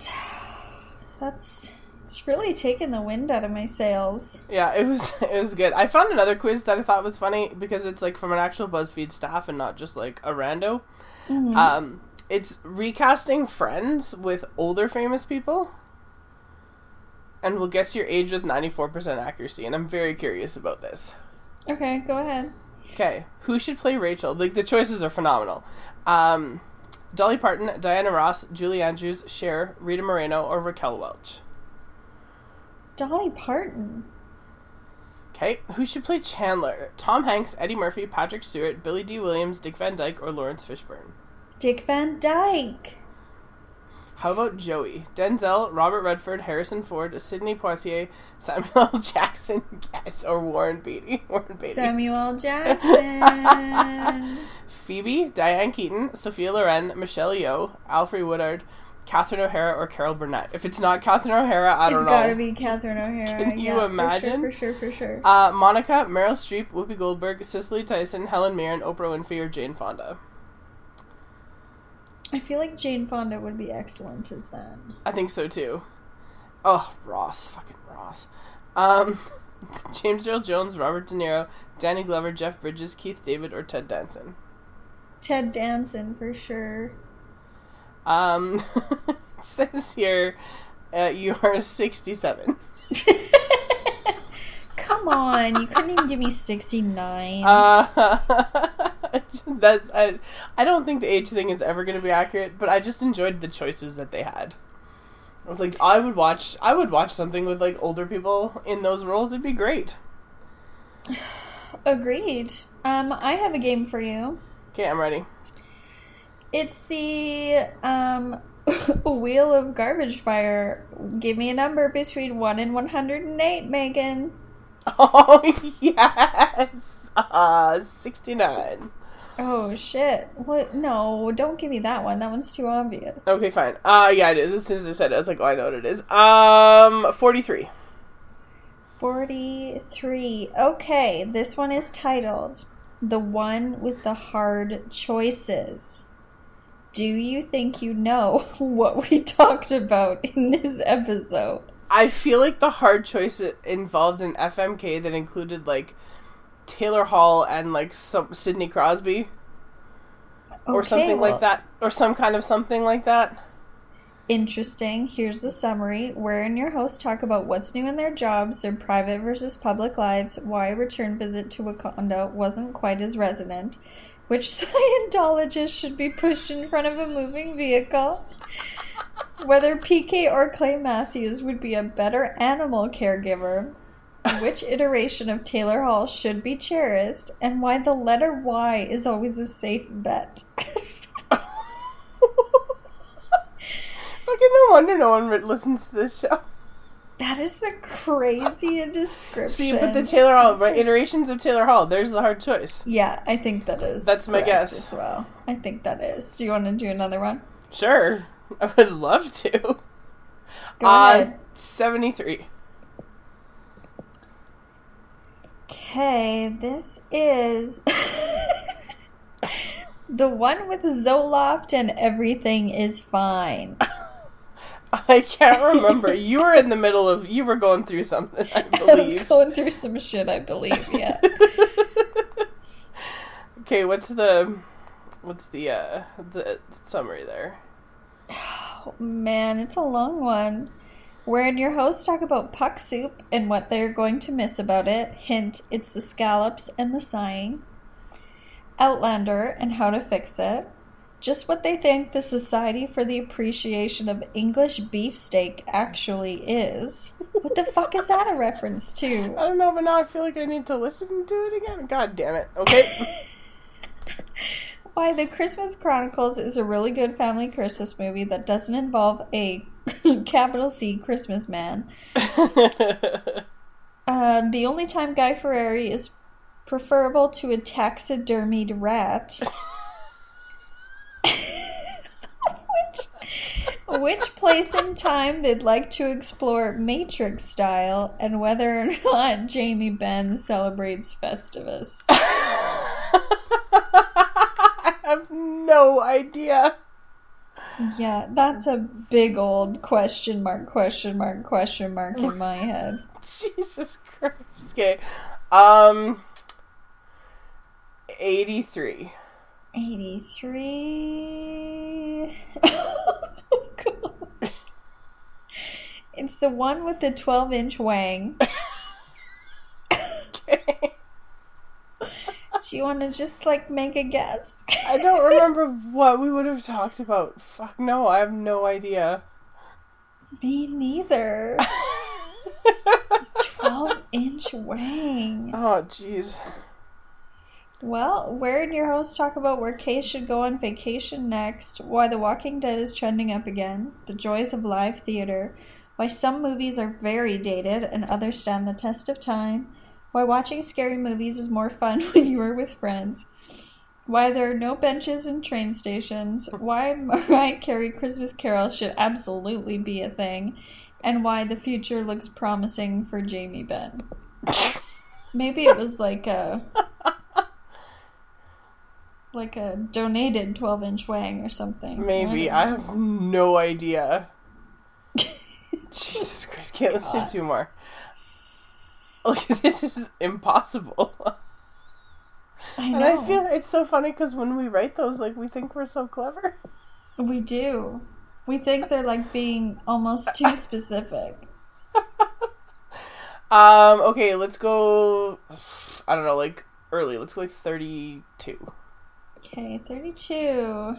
That's. It's really taken the wind out of my sails. Yeah, it was it was good. I found another quiz that I thought was funny because it's like from an actual BuzzFeed staff and not just like a rando. Mhm. Um, it's recasting Friends with older famous people. And we'll guess your age with 94% accuracy, and I'm very curious about this. okay, go ahead. Okay, who should play Rachel? Like the choices are phenomenal. Um, Dolly Parton, Diana Ross, Julie Andrews, Cher, Rita Moreno, or Raquel Welch. Dolly Parton. Okay, who should play Chandler? Tom Hanks, Eddie Murphy, Patrick Stewart, Billy Dee Williams, Dick Van Dyke, or Laurence Fishburne? Dick Van Dyke. How about Joey? Denzel, Robert Redford, Harrison Ford, Sidney Poitier, Samuel L. Jackson, yes, or Warren Beatty. Warren Beatty. Samuel Jackson. Phoebe, Diane Keaton, Sophia Loren, Michelle Yeoh, Alfre Woodard, Catherine O'Hara, or Carol Burnett. If it's not Catherine O'Hara, I don't it's know. It's gotta be Catherine O'Hara. Can you yeah, imagine? For sure, for sure, for sure. Uh, Monica, Meryl Streep, Whoopi Goldberg, Cicely Tyson, Helen Mirren, Oprah Winfrey, or Jane Fonda. I feel like Jane Fonda would be excellent as that. I think so too. Oh, Ross, fucking Ross. Um, James Earl Jones, Robert De Niro, Danny Glover, Jeff Bridges, Keith David, or Ted Danson. Ted Danson for sure. Um, it says here, uh, you are sixty-seven. Come on, you couldn't even give me 69. Uh, that's I, I don't think the age thing is ever going to be accurate, but I just enjoyed the choices that they had. I was like, I would watch, I would watch something with like older people in those roles. It'd be great. Agreed. Um, I have a game for you. Okay, I'm ready. It's the um wheel of garbage fire. Give me a number between 1 and 108, Megan. Oh yes, uh, sixty-nine. Oh shit. What no, don't give me that one. That one's too obvious. Okay, fine. Uh, yeah, it is. As soon as I said it, I was like, oh, I know what it is. Um, forty-three. 43. Okay, this one is titled The One with the Hard Choices. Do you think you know what we talked about in this episode? I feel like the hard choice involved an FMK that included like Taylor Hall and like some Sidney Crosby or Okay, something well, like that, or some kind of something like that. Interesting. Here's the summary. Wherein your hosts talk about what's new in their jobs, their private versus public lives, why a return visit to Wakanda wasn't quite as resonant, which Scientologist should be pushed in front of a moving vehicle, whether PK or Clay Matthews would be a better animal caregiver, which iteration of Taylor Hall should be cherished, and why the letter Y is always a safe bet. Fucking no wonder no one listens to this show. That is the crazy description. See, but the Taylor Hall, right? Iterations of Taylor Hall. There's the hard choice. Yeah, I think that is. That's my guess. as well. I think that is. Do you want to do another one? Sure, I would love to. Go uh. Seventy-three. Okay, this is the one with Zoloft and everything is fine. I can't remember. you were in the middle of. You were going through something. I I was going through some shit, I believe. Yeah. okay, what's the what's the uh the summary there? Oh, man, it's a long one. Wherein your hosts talk about puck soup and what they're going to miss about it. Hint, it's the scallops and the sighing. Outlander and how to fix it. Just what they think the Society for the Appreciation of English Beefsteak actually is. What the fuck is that a reference to? I don't know, but now I feel like I need to listen to it again. God damn it. Okay. Why the Christmas Chronicles is a really good family Christmas movie that doesn't involve a capital C Christmas man. Uh, the only time Guy Fieri is preferable to a taxidermied rat. Which, which place and time they'd like to explore Matrix style, and whether or not Jamie Benn celebrates Festivus. I have no idea. Yeah, that's a big old question mark, question mark, question mark in my head. Jesus Christ. Okay. Um 83. 83. Oh, God. It's the one with the 12 inch wang. Okay. Do you want to just like make a guess? I don't remember what we would have talked about. Fuck no, I have no idea. Me neither. 12 inch wang. Oh jeez. Well, where did your hosts talk about where Kay should go on vacation next, why The Walking Dead is trending up again, the joys of live theater, why some movies are very dated and others stand the test of time, why watching scary movies is more fun when you are with friends, why there are no benches in train stations, why Mariah Carey Christmas Carol should absolutely be a thing, and why the future looks promising for Jamie Benn. Maybe it was like a like a donated 12 inch wang or something. Maybe. I I have no idea. Jesus Christ, can't let's do God. two more. Like this is impossible. know. I And know. I feel it's so funny because when we write those, like we think we're so clever. we do. We think they're like being almost too specific. Um. Okay, let's go. I don't know, like early. Let's go like thirty-two. Okay, 32.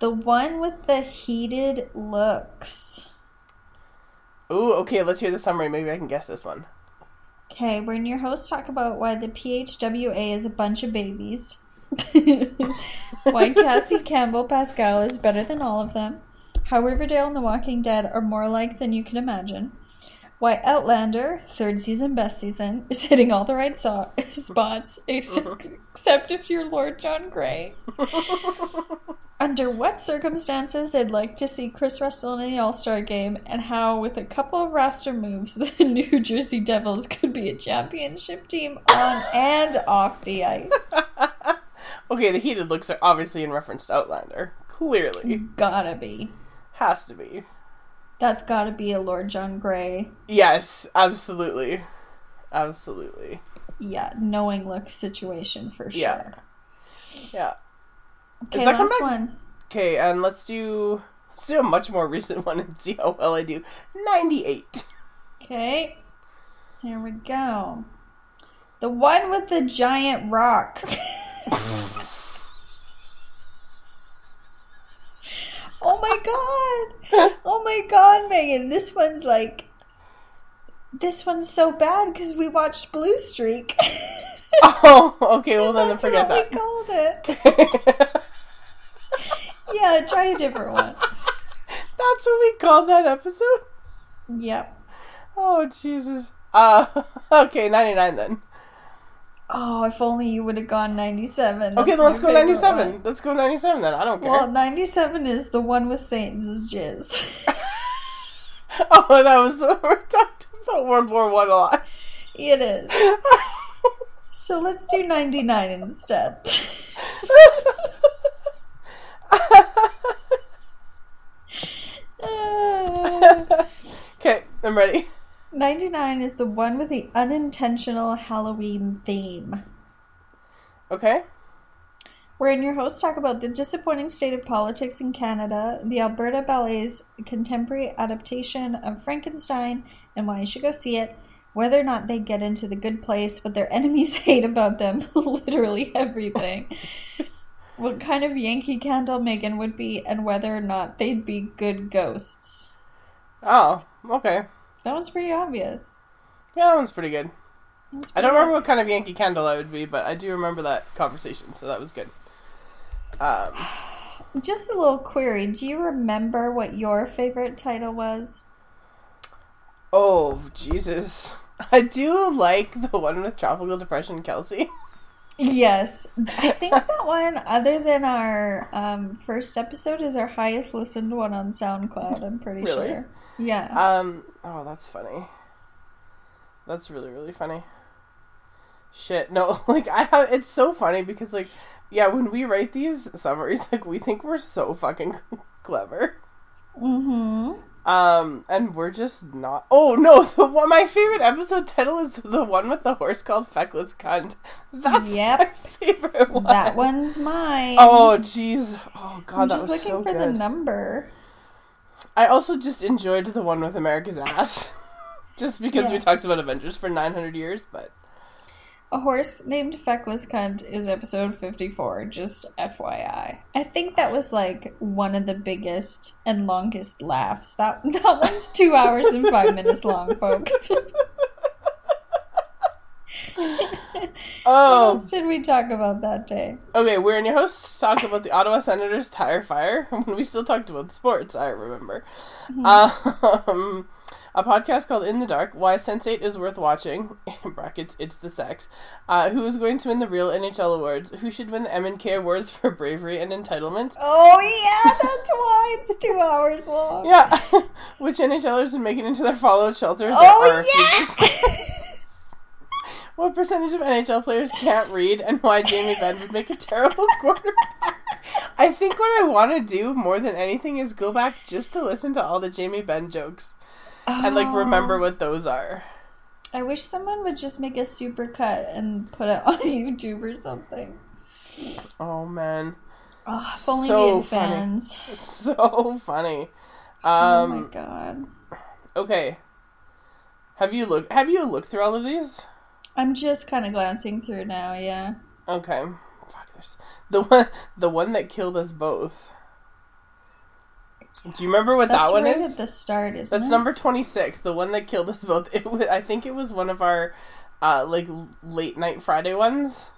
The one with the heated looks. Ooh. Okay, let's hear the summary. Maybe I can guess this one. Okay, when your hosts talk about why the PHWA is a bunch of babies, why Cassie Campbell Pascall is better than all of them, how Riverdale and The Walking Dead are more alike than you can imagine, why Outlander, third season, best season, is hitting all the right so- spots, except, except if you're Lord John Grey. Under what circumstances they'd like to see Kris Russell in the All Star game, and how, with a couple of roster moves, the New Jersey Devils could be a championship team on and off the ice. okay, the heated looks are obviously in reference to Outlander. Clearly, Gotta be. has to be. That's gotta be a Lord John Grey. Yes, absolutely, absolutely. Yeah, knowing look situation for sure. Yeah. Yeah. Okay, last back? one. Okay, and let's do let's do a much more recent one and see how well I do. Ninety-eight. Okay. Here we go. The one with the giant rock. oh my god. Oh my god, Megan. This one's like. This one's so bad because we watched Blue Streak. Oh, okay. Well, then That's forget what that. we called it. Yeah, try a different one. That's what we called that episode? Yep. Oh, Jesus. Uh, okay, 99 then. Oh, if only you would have gone 97. Okay, then let's go 97. one. Let's go 97 then. I don't care. Well, 97 is the one with Satan's jizz. oh, that was, we're talking about World War One a lot. it is. So let's do 99 instead. Uh, okay, I'm ready. 99 is the one with the unintentional Halloween theme. Okay. Wherein your hosts talk about the disappointing state of politics in Canada, the Alberta Ballet's contemporary adaptation of Frankenstein, and why you should go see it, whether or not they get into the good place, what their enemies hate about them, literally everything. what kind of Yankee candle Megan would be, and whether or not they'd be good ghosts. Oh, okay. That one's pretty obvious. Yeah, that one's pretty good. That's I don't pretty remember what kind of Yankee Candle I would be, but I do remember that conversation, so that was good. Um, Just a little query. Do you remember what your favorite title was? oh, Jesus. I do like the one with Tropical Depression Kelsey. Yes. I think that one, other than our um, first episode, is our highest listened one on SoundCloud, I'm pretty Really? sure. Yeah. Um, oh, that's funny. That's really, really funny. Shit, no, like, I have, it's so funny because, like, yeah, when we write these summaries, like, we think we're so fucking clever. mm-hmm. Um, and we're just not. Oh no, the one my favorite episode title is the one with the horse called Feckless Cunt. That's Yep. my favorite one. That one's mine. Oh jeez. Oh god, I'm that just was looking so for the number. I also just enjoyed the one with America's ass, just because we talked about Avengers for 900 years. But A horse named Feckless Cunt is episode 54, just FYI. I think that was like one of the biggest and longest laughs. That, that one's two hours and five minutes long, folks. What oh, else did we talk about that day? okay, we're in your hosts talk about the Ottawa Senators tire fire we still talked about sports. I remember. Um, a podcast called In the Dark: Why Sense8 is worth watching. In brackets, it's the sex. Uh, who is going to win the real NHL awards? Who should win the M and K awards for bravery and entitlement? Oh, yeah, that's why it's two hours long. Yeah, which NHLers would make it into their fallout shelter? There Oh, yeah! What percentage of NHL players can't read, and why Jamie Benn would make a terrible quarterback? I think what I want to do more than anything is go back just to listen to all the Jamie Benn jokes and like remember what those are. I wish someone would just make a super cut and put it on YouTube or something. Oh man, Oh, if only So we had funny. so funny. oh my Um, god. okay. Have you looked? Have you looked through all of these? I'm just kind of glancing through now, yeah. Okay. Fuck. There's the one. The one that killed us both. Do you remember what That's that one right is? at the start, isn't That's it? number 26, the one that killed us both. It wa I think it was one of our uh, like late night Friday ones.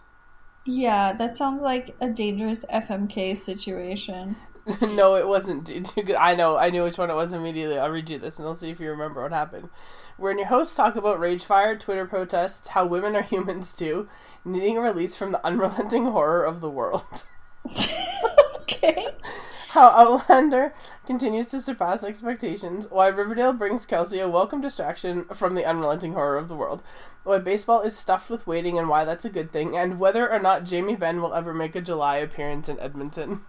Yeah, that sounds like a dangerous FMK situation. no, it wasn't too, too good. I know, I knew which one it was immediately. I'll read you this and I'll see if you remember what happened. Wherein your hosts talk about rage fire, Twitter protests, how women are humans too, needing a release from the unrelenting horror of the world. okay. How Outlander continues to surpass expectations. Why Riverdale brings Kelsey a welcome distraction from the unrelenting horror of the world. Why baseball is stuffed with waiting and why that's a good thing. And whether or not Jamie Benn will ever make a July appearance in Edmonton.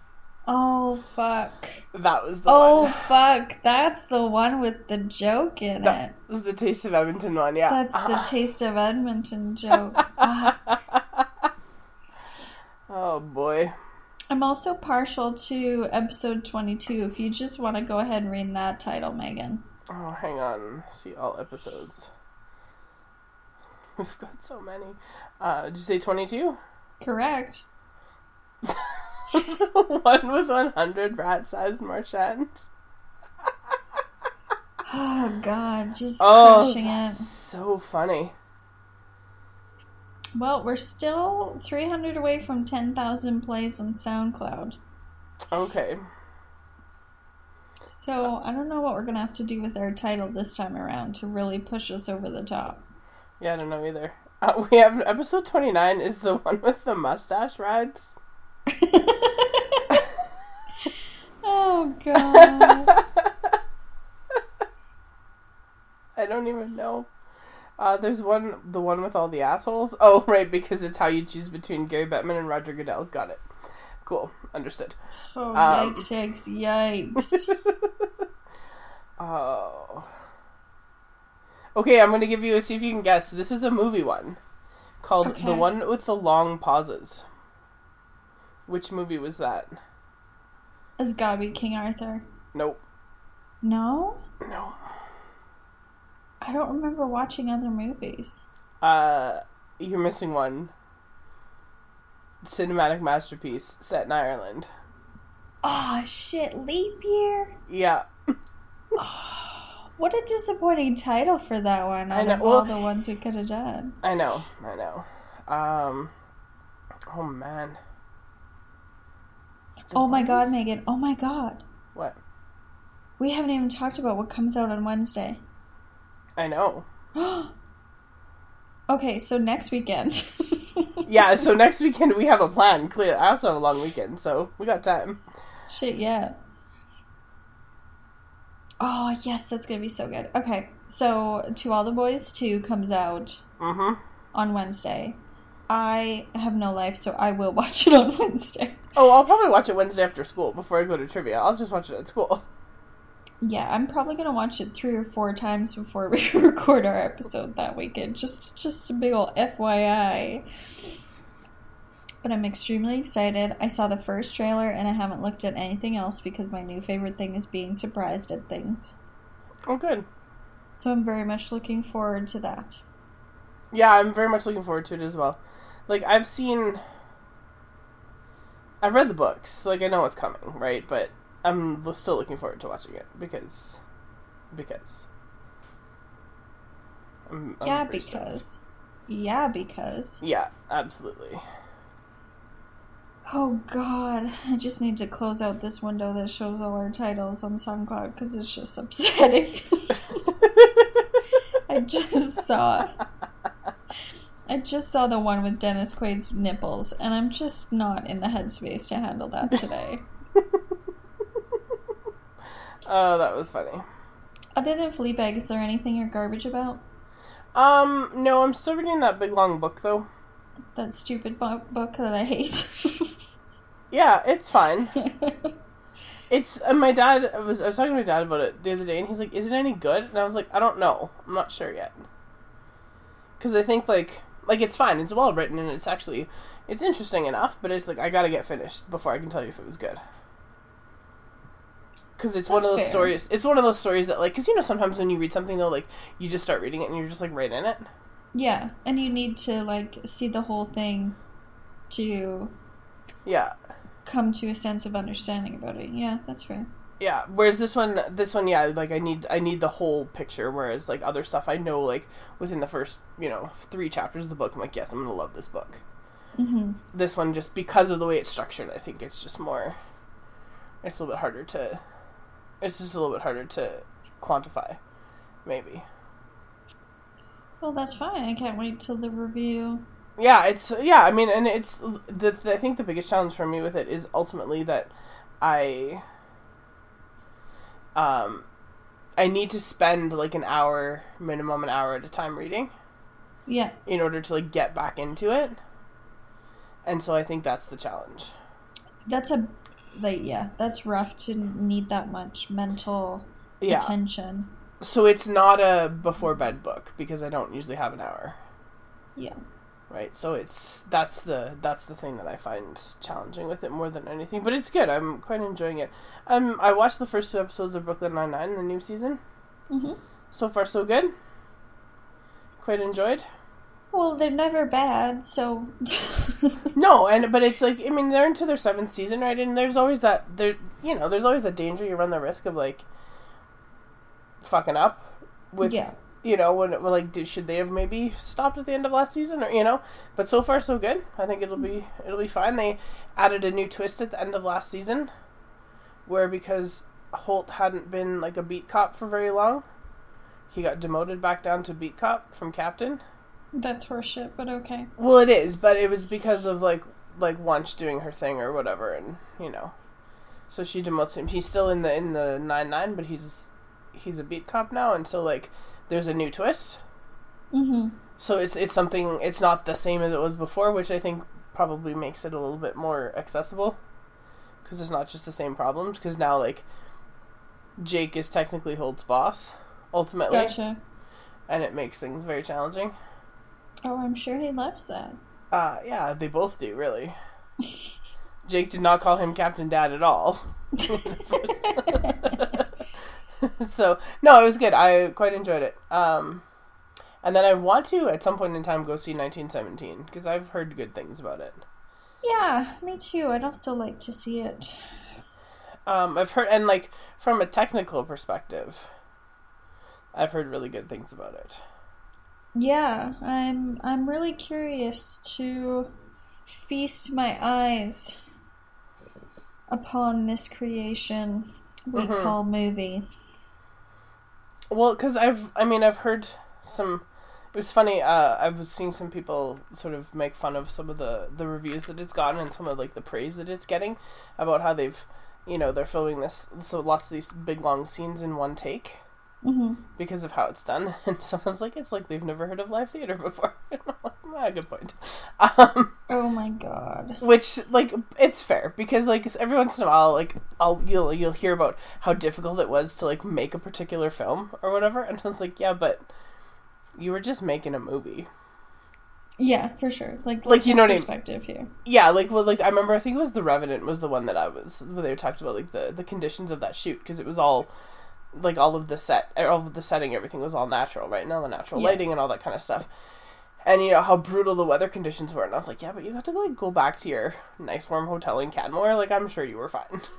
Oh, fuck. That was the Oh, one. fuck. That's the one with the joke in it. That was the Taste of Edmonton one, yeah. That's the taste of Edmonton joke. Oh boy. I'm also partial to episode 22 if you just want to go ahead and read that title, Megan. Oh, hang on. See all episodes. We've got so many. Uh, did you say 22? Correct. one with 100 rat sized Marchands. Oh, God. Just Oh, crushing it. that's so funny. Well, we're still 300 away from 10,000 plays on SoundCloud. Okay. So I don't know what we're gonna have to do with our title this time around to really push us over the top. Yeah, I don't know either. Uh, we have episode 29 is the one with the mustache rides. oh god. I don't even know. Uh, there's one, the one with all the assholes. Oh, right, because it's how you choose between Gary Bettman and Roger Goodell. Got it. Cool, understood. Oh Um, yikes, yikes, yikes. Oh. Okay, I'm gonna give you. A, see if you can guess. This is a movie one, called Okay. "The One with the Long Pauses." Which movie was that? It's gotta be King Arthur. Nope. No? No. I don't remember watching other movies. Uh, you're missing one. Cinematic masterpiece set in Ireland. Oh shit, leap year? Yeah. What a disappointing title for that one I know, well- all the ones we could have done. I know, I know. Um, oh man. Oh my god, Megan. Oh my god. What? We haven't even talked about what comes out on Wednesday. I know. okay, so next weekend. Yeah, so next weekend we have a plan. Clear. I also have a long weekend, so we got time. Shit, yeah. Oh, yes, that's gonna be so good. Okay, so To All the Boys 2 comes out Mm-hmm. on Wednesday. I have no life, so I will watch it on Wednesday. Oh, I'll probably watch it Wednesday after school before I go to trivia. I'll just watch it at school. Yeah, I'm probably gonna watch it three or four times before we record our episode that weekend. Just, just a big old FYI. But I'm extremely excited. I saw the first trailer and I haven't looked at anything else because my new favorite thing is being surprised at things. Oh, good. So I'm very much looking forward to that. Yeah, I'm very much looking forward to it as well. Like I've seen, I've read the books. Like I know what's coming, right? But I'm still looking forward to watching it because, because. I'm, I'm yeah, pretty stoked. because. Yeah, because. Yeah, absolutely. Oh god, I just need to close out this window that shows all our titles on SoundCloud because it's just upsetting. I just saw. I just saw the one with Dennis Quaid's nipples, and I'm just not in the headspace to handle that today. Oh, that was funny. Other than Fleabag, is there anything you're garbage about? Um, no, I'm still reading that big long book though. That stupid bu- book that I hate. Yeah, it's fine. It's uh, my dad I was I was talking to my dad about it the other day, and he's like, "Is it any good?" And I was like, "I don't know. I'm not sure yet." Because I think like like it's fine. It's well written, and it's actually it's interesting enough. But it's like I gotta get finished before I can tell you if it was good. Because it's one of those fair. stories. It's one of those stories that like because you know sometimes when you read something though like you just start reading it and you're just like right in it. yeah, and you need to like see the whole thing to Yeah. come to a sense of understanding about it. Yeah, that's fair. Yeah. Whereas this one, this one, yeah, like I need, I need the whole picture. Whereas like other stuff, I know like within the first, you know, three chapters of the book, I'm like, yes, I'm gonna love this book. hmm This one, just because of the way it's structured, I think it's just more. It's a little bit harder to. It's just a little bit harder to quantify, maybe. Well, that's fine. I can't wait till the review. Yeah, it's yeah. I mean, and it's the, the I think the biggest challenge for me with it is ultimately that I um I need to spend like an hour minimum an hour at a time reading Yeah, in order to like get back into it. And so I think that's the challenge. that's a like yeah, that's rough to need that much mental Yeah. attention. So it's not a before bed book because I don't usually have an hour. Yeah. Right? So it's that's the that's the thing that i find challenging with it more than anything but it's good. I'm quite enjoying it. Um i watched the first two episodes of brooklyn nine-nine the new season. Hmm so far so good. Quite enjoyed. Well, they're never bad, so. No and but it's like i mean they're into their seventh season right? And there's always that there you know there's always that danger you run the risk of like fucking up with yeah. You know when, when like did, should they have maybe stopped at the end of last season or you know but so far so good i think it'll be it'll be fine they added a new twist at the end of last season where because Holt hadn't been like a beat cop for very long. He got demoted back down to beat cop from captain. That's horseshit, but okay. Well, it is, but it was because of like like Wuntch doing her thing or whatever, and you know, so she demotes him. He's still in the in the nine nine, but he's he's a beat cop now, and so like there's a new twist. Mm-hmm. So it's it's something. It's not the same as it was before, which I think probably makes it a little bit more accessible because it's not just the same problems. Because now like Jake is technically Holt's boss ultimately, Gotcha. and it makes things very challenging. Oh, I'm sure he loves that. Uh, yeah, they both do, really. Jake did not call him Captain Dad at all. so, no, it was good. I quite enjoyed it. Um, and then I want to, at some point in time, go see 1917, because I've heard good things about it. Yeah, me too. I'd also like to see it. Um, I've heard, and like, from a technical perspective, I've heard really good things about it. Yeah, I'm I'm really curious to feast my eyes upon this creation we Mhm. call movie. Well, because I've, I mean, I've heard some. It was funny. Uh, I was seeing some people sort of make fun of some of the the reviews that it's gotten and some of like the praise that it's getting about how they've, you know, they're filming this so lots of these big long scenes in one take Mm-hmm. because of how it's done. And someone's like, it's like they've never heard of live theater before. And I'm like, ah, good point. Um, Oh my god. which like it's fair because like every once in a while like I'll you'll you'll hear about how difficult it was to like make a particular film or whatever and I was like yeah but you were just making a movie Yeah, for sure. Like, Like, you know what I mean? perspective here. yeah like well like I remember I think it was The Revenant was the one that I was where they talked about like the the conditions of that shoot because it was all like all of the set all of the setting everything was all natural right and all the natural Yeah. lighting and all that kind of stuff and you know how brutal the weather conditions were and I was like yeah but you got to like go back to your nice warm hotel in Canmore like I'm sure you were fine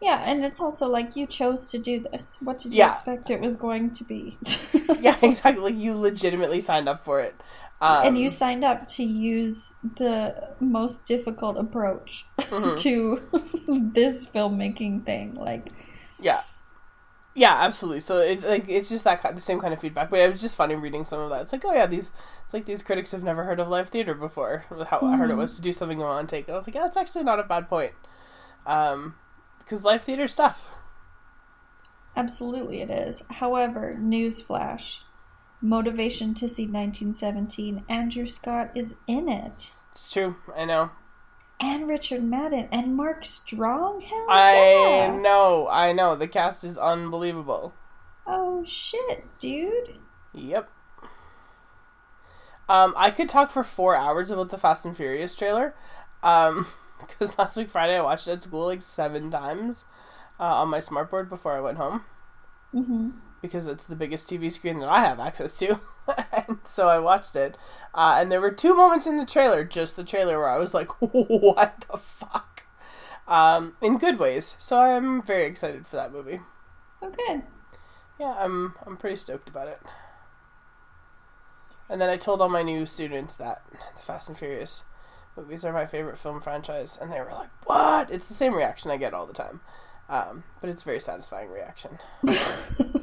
Yeah, and it's also like you chose to do this. What did you Yeah. expect it was going to be? yeah, exactly. Like you legitimately signed up for it. Um, and you signed up to use the most difficult approach Mhm. to this filmmaking thing. Like, yeah, yeah, absolutely. So it like it's just that kind, the same kind of feedback. But it was just funny reading some of that. It's like, oh yeah, these it's like these critics have never heard of live theater before. How hard it was to do something in one take. And I was like, yeah, that's actually not a bad point. Um, because live theater stuff. absolutely it is. However, newsflash motivation to see 1917, Andrew Scott is in it. It's true. I know. And Richard Madden and Mark Strong? Hell I yeah. know. I know. The cast is unbelievable. Oh shit, dude. Yep. Um, I could talk for four hours about the Fast and Furious trailer, um, because last week Friday I watched it at school like seven times, uh, on my smartboard before I went home Mm-hmm. Because it's the biggest TV screen that I have access to, and so I watched it. Uh, and there were two moments in the trailer, just the trailer, where I was like, "What the fuck?" Um, in good ways. So I'm very excited for that movie. Oh, good. Yeah, I'm I'm pretty stoked about it. And then I told all my new students that the Fast and Furious movies are my favorite film franchise, and they were like, "What?" It's the same reaction I get all the time, um, but it's a very satisfying reaction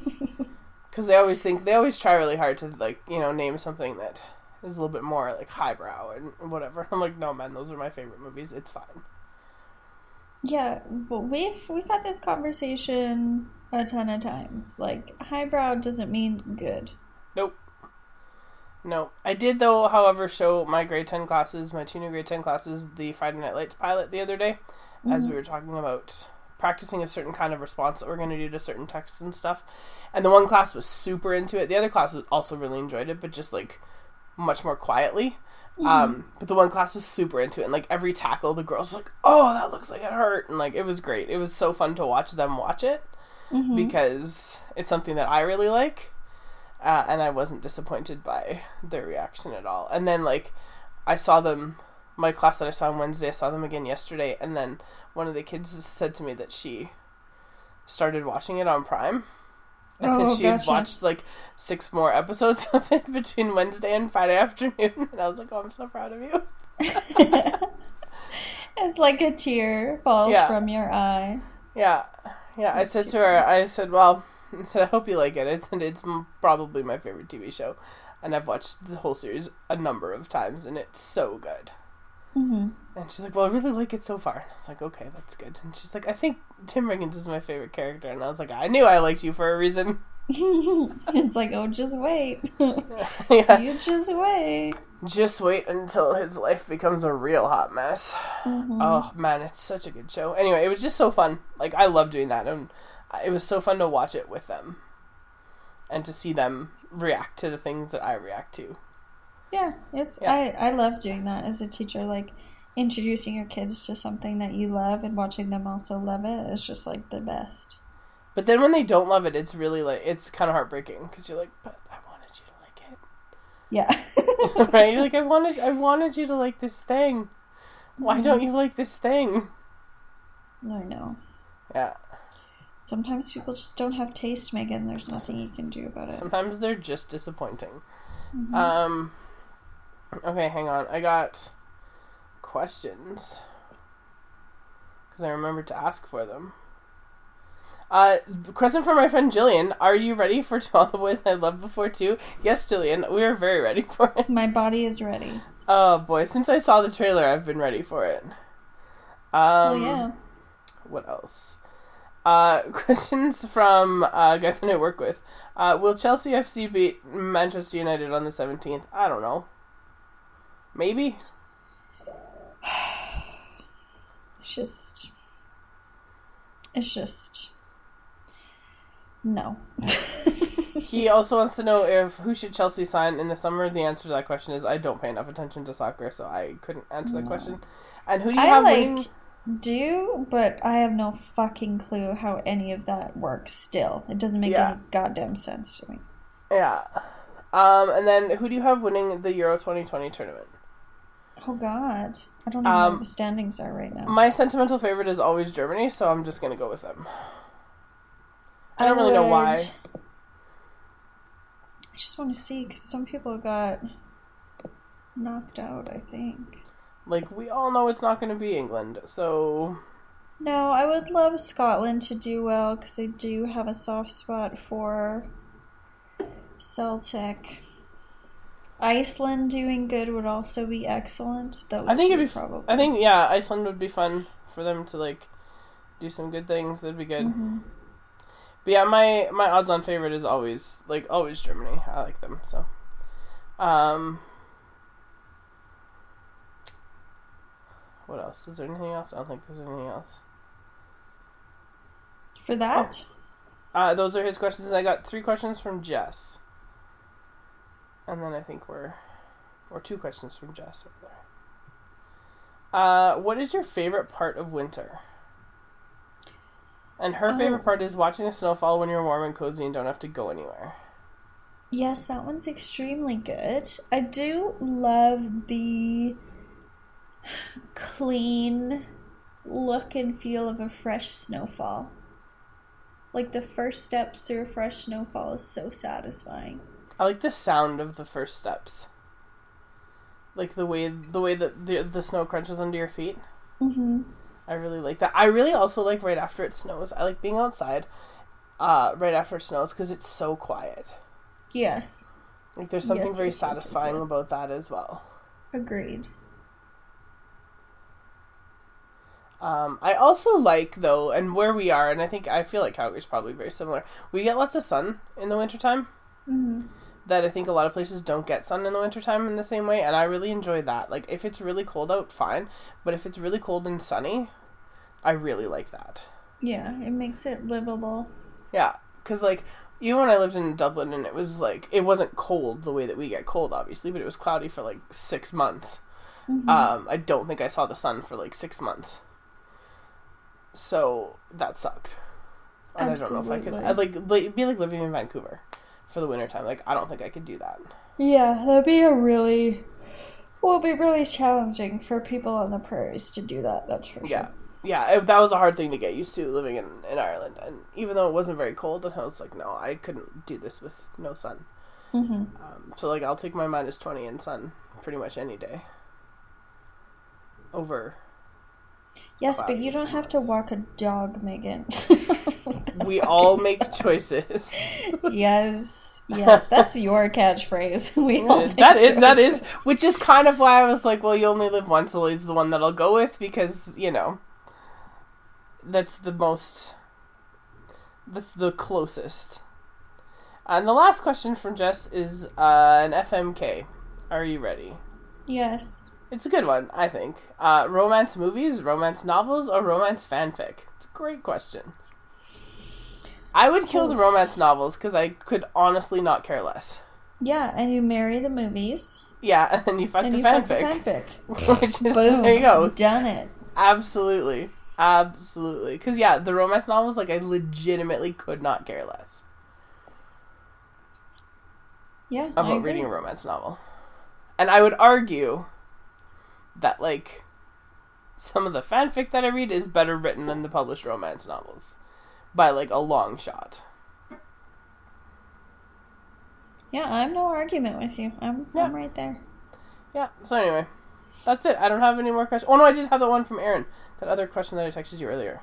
because they always think they always try really hard to like you know name something that is a little bit more like highbrow and whatever. I'm like, no man, those are my favorite movies. It's fine. Yeah, but we've we've had this conversation a ton of times. Like highbrow doesn't mean good. Nope. No. I did though, however, show my grade ten classes, my two new grade ten classes, the Friday Night Lights pilot the other day, as mm-hmm. we were talking about practicing a certain kind of response that we're going to do to certain texts and stuff. And the one class was super into it. The other class was also really enjoyed it, but just like much more quietly. Um, but the one class was super into it, and like every tackle, the girls were like, "Oh, that looks like it hurt," and like it was great. It was so fun to watch them watch it Mhm. because it's something that I really like, uh, and I wasn't disappointed by their reaction at all. And then like I saw them, my class that I saw on Wednesday, I saw them again yesterday, and then one of the kids said to me that she started watching it on Prime. And then Oh, she had gotcha. watched like six more episodes of it between Wednesday and Friday afternoon, and I was like, "Oh, I'm so proud of you." it's like a tear falls Yeah. from your eye. Yeah, Yeah, I said to her, I said, well, I said, I hope you like it. I said, it's probably my favorite TV show. And I've watched the whole series a number of times, and it's so good. Mm-hmm. And she's like, well, I really like it so far. And I was like, okay, that's good. And she's like, I think Tim Riggins is my favorite character. And I was like, I knew I liked you for a reason. it's like, oh, just wait. yeah. you just wait. Just wait until his life becomes a real hot mess. Mhm. Oh man, it's such a good show. Anyway, it was just so fun. Like I love doing that, and it was so fun to watch it with them, and to see them react to the things that I react to. Yeah, it's Yeah. I I love doing that as a teacher. Like introducing your kids to something that you love and watching them also love it is just like the best. But then when they don't love it, it's really like it's kind of heartbreaking because you're like, but I wanted you to like it, Yeah. right? You're like, I wanted, I wanted you to like this thing. Why don't you like this thing? I know. Yeah, Sometimes people just don't have taste, Megan. There's nothing you can do about it. sometimes they're just disappointing. Mhm. Um, okay, hang on. I got questions because I remembered to ask for them. Uh, question from my friend Jillian. Are you ready for To All the Boys I Loved Before too? Yes, Jillian. We are very ready for it. My body is ready. Oh boy, since I saw the trailer, I've been ready for it. Um, oh yeah. What else? Uh, questions from uh, a guy that I work with. Uh, will Chelsea FC beat Manchester United on the 17th? I don't know. Maybe? It's just. It's just. No. He also wants to know if who should Chelsea sign in the summer. The answer to that question is I don't pay enough attention to soccer, so I couldn't answer that No. question. And who do you I have like winning? do, but I have no fucking clue how any of that works. Still, it doesn't make Yeah. any goddamn sense to me. Yeah. Um, and then who do you have winning the Euro 2020 tournament? Oh God, I don't know Um, what the standings are right now. My sentimental favorite is always Germany, so I'm just gonna go with them. I don't really know why. I just want to see because some people got knocked out. I think. Like we all know it's not gonna be England, so No, I would love Scotland to do well because I do have a soft spot for Celtic. Iceland doing good would also be excellent. Those I think it'd be. probably. I think yeah, Iceland would be fun for them to like do some good things. That'd be good. Mhm. But yeah, my my odds on favorite is always like always Germany. I like them so. Um. What else? Is there anything else? I don't think there's anything else. For that, Uh, those are his questions. I got three questions from Jess, and then I think we're, or two questions from Jess over there. Uh, what is your favorite part of winter? And her favorite Oh. part is watching the snowfall when you're warm and cozy and don't have to go anywhere. yes, that one's extremely good. I do love the clean look and feel of a fresh snowfall. Like the first steps through a fresh snowfall is so satisfying. I like the sound of the first steps. Like the way the way that the the snow crunches under your feet. Mm-hmm. I really like that. I really also like right after it snows. I like being outside, uh, right after it snows because it's so quiet. Yes, Like there's something Yes, very yes, satisfying yes. about that as well. agreed. Um, I also like though, and where we are, and I think I feel like Calgary's probably very similar. We get lots of sun in the wintertime. Mm-hmm. That I think a lot of places don't get sun in the wintertime in the same way, and I really enjoy that. Like if it's really cold out, fine, but if it's really cold and sunny, I really like that. Yeah, it makes it livable. Yeah, because like even when I lived in Dublin and it was like it wasn't cold the way that we get cold, obviously, but it was cloudy for like six months. Mhm. Um, I don't think I saw the sun for like six months. So that sucked. And I don't know if I could. I'd like, like be like living in Vancouver for the wintertime. Like I don't think I could do that. Yeah, that'd be a really will be really challenging for people on the prairies to do that. That's for sure. Yeah, yeah. It, that was a hard thing to get used to living in in Ireland. And even though it wasn't very cold, and I was like, no, I couldn't do this with no sun. Mm-hmm. Um, so like I'll take my minus twenty in sun pretty much any day. Over Yes, but you don't have to walk a dog, Megan. We all make choices. Yes, yes, that's your catchphrase. We all make that is that is which is kind of why I was like, well, you only live once, so it's the one that I'll go with because you know that's the most that's the closest. And the last question from Jess is uh, an FMK. Are you ready? Yes. It's a good one, I think. Uh, romance movies, romance novels, or romance fanfic? It's a great question. I would kill the romance novels because I could honestly not care less. Yeah, and you marry the movies, Yeah, and then you fuck and the you fuck the fanfic. fanfic. Which is, Boom. there you go. Done it. Absolutely. Absolutely. Because, yeah, the romance novels, like, I legitimately could not care less Yeah. About reading a romance novel. And I would argue that, like, some of the fanfic that I read is better written than the published romance novels by, like, a long shot. Yeah, I'm no argument with you. I'm Yeah. I'm right there. Yeah, so anyway, that's it. I don't have any more questions. Oh, no, I did have the one from Aaron. That other question that I texted you earlier.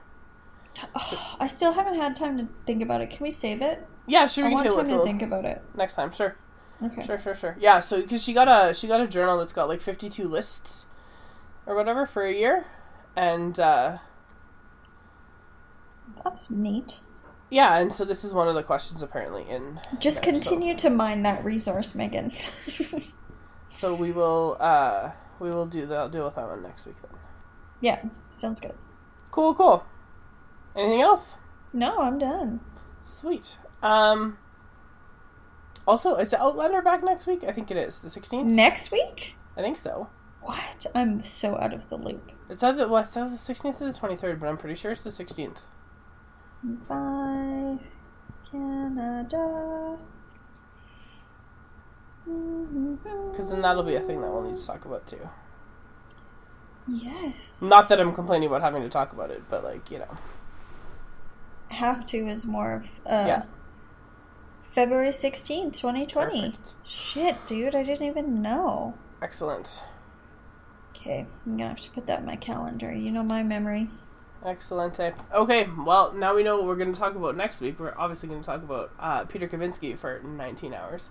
Oh, I still haven't had time to think about it. Can we save it? Yeah, sure, I we want can time it to think about it. next time. Sure. Okay. Sure, sure, sure. Yeah, so because she got a she got a journal that's got like fifty two lists or whatever for a year, and uh, That's neat. yeah, and so this is one of the questions apparently in. Just there, so- continue to mine that resource, Megan. So, we will uh we will do the deal with that one next week then. yeah, sounds good. Cool, cool. Anything else? No, I'm done. Sweet. Um. Also, is Outlander back next week? I think it is the sixteenth. Next week? I think so. What? I'm so out of the loop. It's either well, it's either the sixteenth or the twenty third, but I'm pretty sure it's the sixteenth. Bye, Canada. Because then that'll be a thing that we'll need to talk about too. Yes. Not that I'm complaining about having to talk about it, but like you know, have to is more of uh Yeah. February 16th, 2020. Shit, dude, I didn't even know. excellent, Okay, I'm gonna have to put that in my calendar. You know my memory. excellent. Okay, well now we know what we're going to talk about next week. We're obviously going to talk about uh, Peter Kavinsky for 19 hours.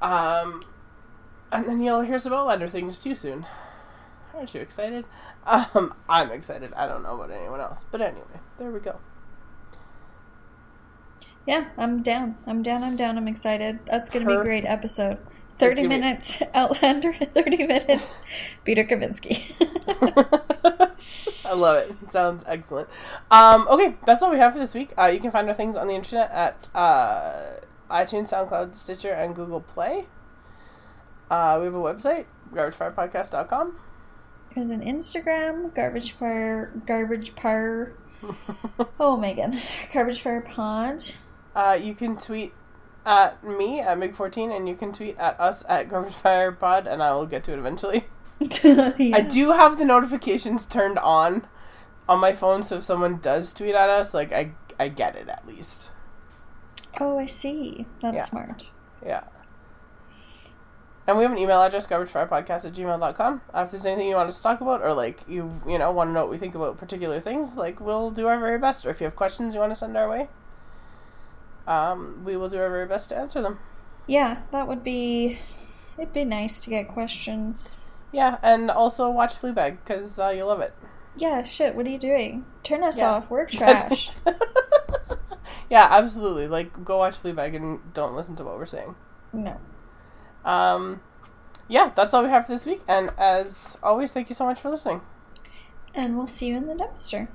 Um, and then you'll hear some Outlander things too soon. Aren't you excited? Um, I'm excited. I don't know about anyone else, but anyway, there we go. Yeah, I'm down. I'm down. I'm down. I'm excited. That's gonna be a great episode. It's Thirty gonna be- minutes Outlander. Thirty minutes Peter Kavinsky. I love it. It sounds excellent. Um, okay, that's all we have for this week. Uh, you can find our things on the internet at uh, iTunes, SoundCloud, Stitcher, and Google Play. Uh, we have a website, garbagefirepodcast.com. There's an Instagram, garbage fire, garbage fire. Oh, Megan, garbage fire pod. uh, you can tweet at me at Mig14, and you can tweet at us at garbagefirepod, and I will get to it eventually. Yeah. I do have the notifications turned on on my phone, so if someone does tweet at us, like I, I get it at least. Oh, I see. That's Yeah. smart. Yeah. And we have an email address, garbagefirepodcast at gmail.com. Uh, if there's anything you want us to talk about, or like you, you know, want to know what we think about particular things, like we'll do our very best. Or if you have questions you want to send our way, um, we will do our very best to answer them. Yeah, that would be. It'd be nice to get questions. Yeah, and also watch Fleabag because uh, you'll love it. Yeah, shit. What are you doing? Turn us Yeah. off. We're trash. yeah, absolutely. Like, go watch Fleabag and don't listen to what we're saying. no. Um, yeah, that's all we have for this week. And as always, thank you so much for listening. And we'll see you in the dumpster.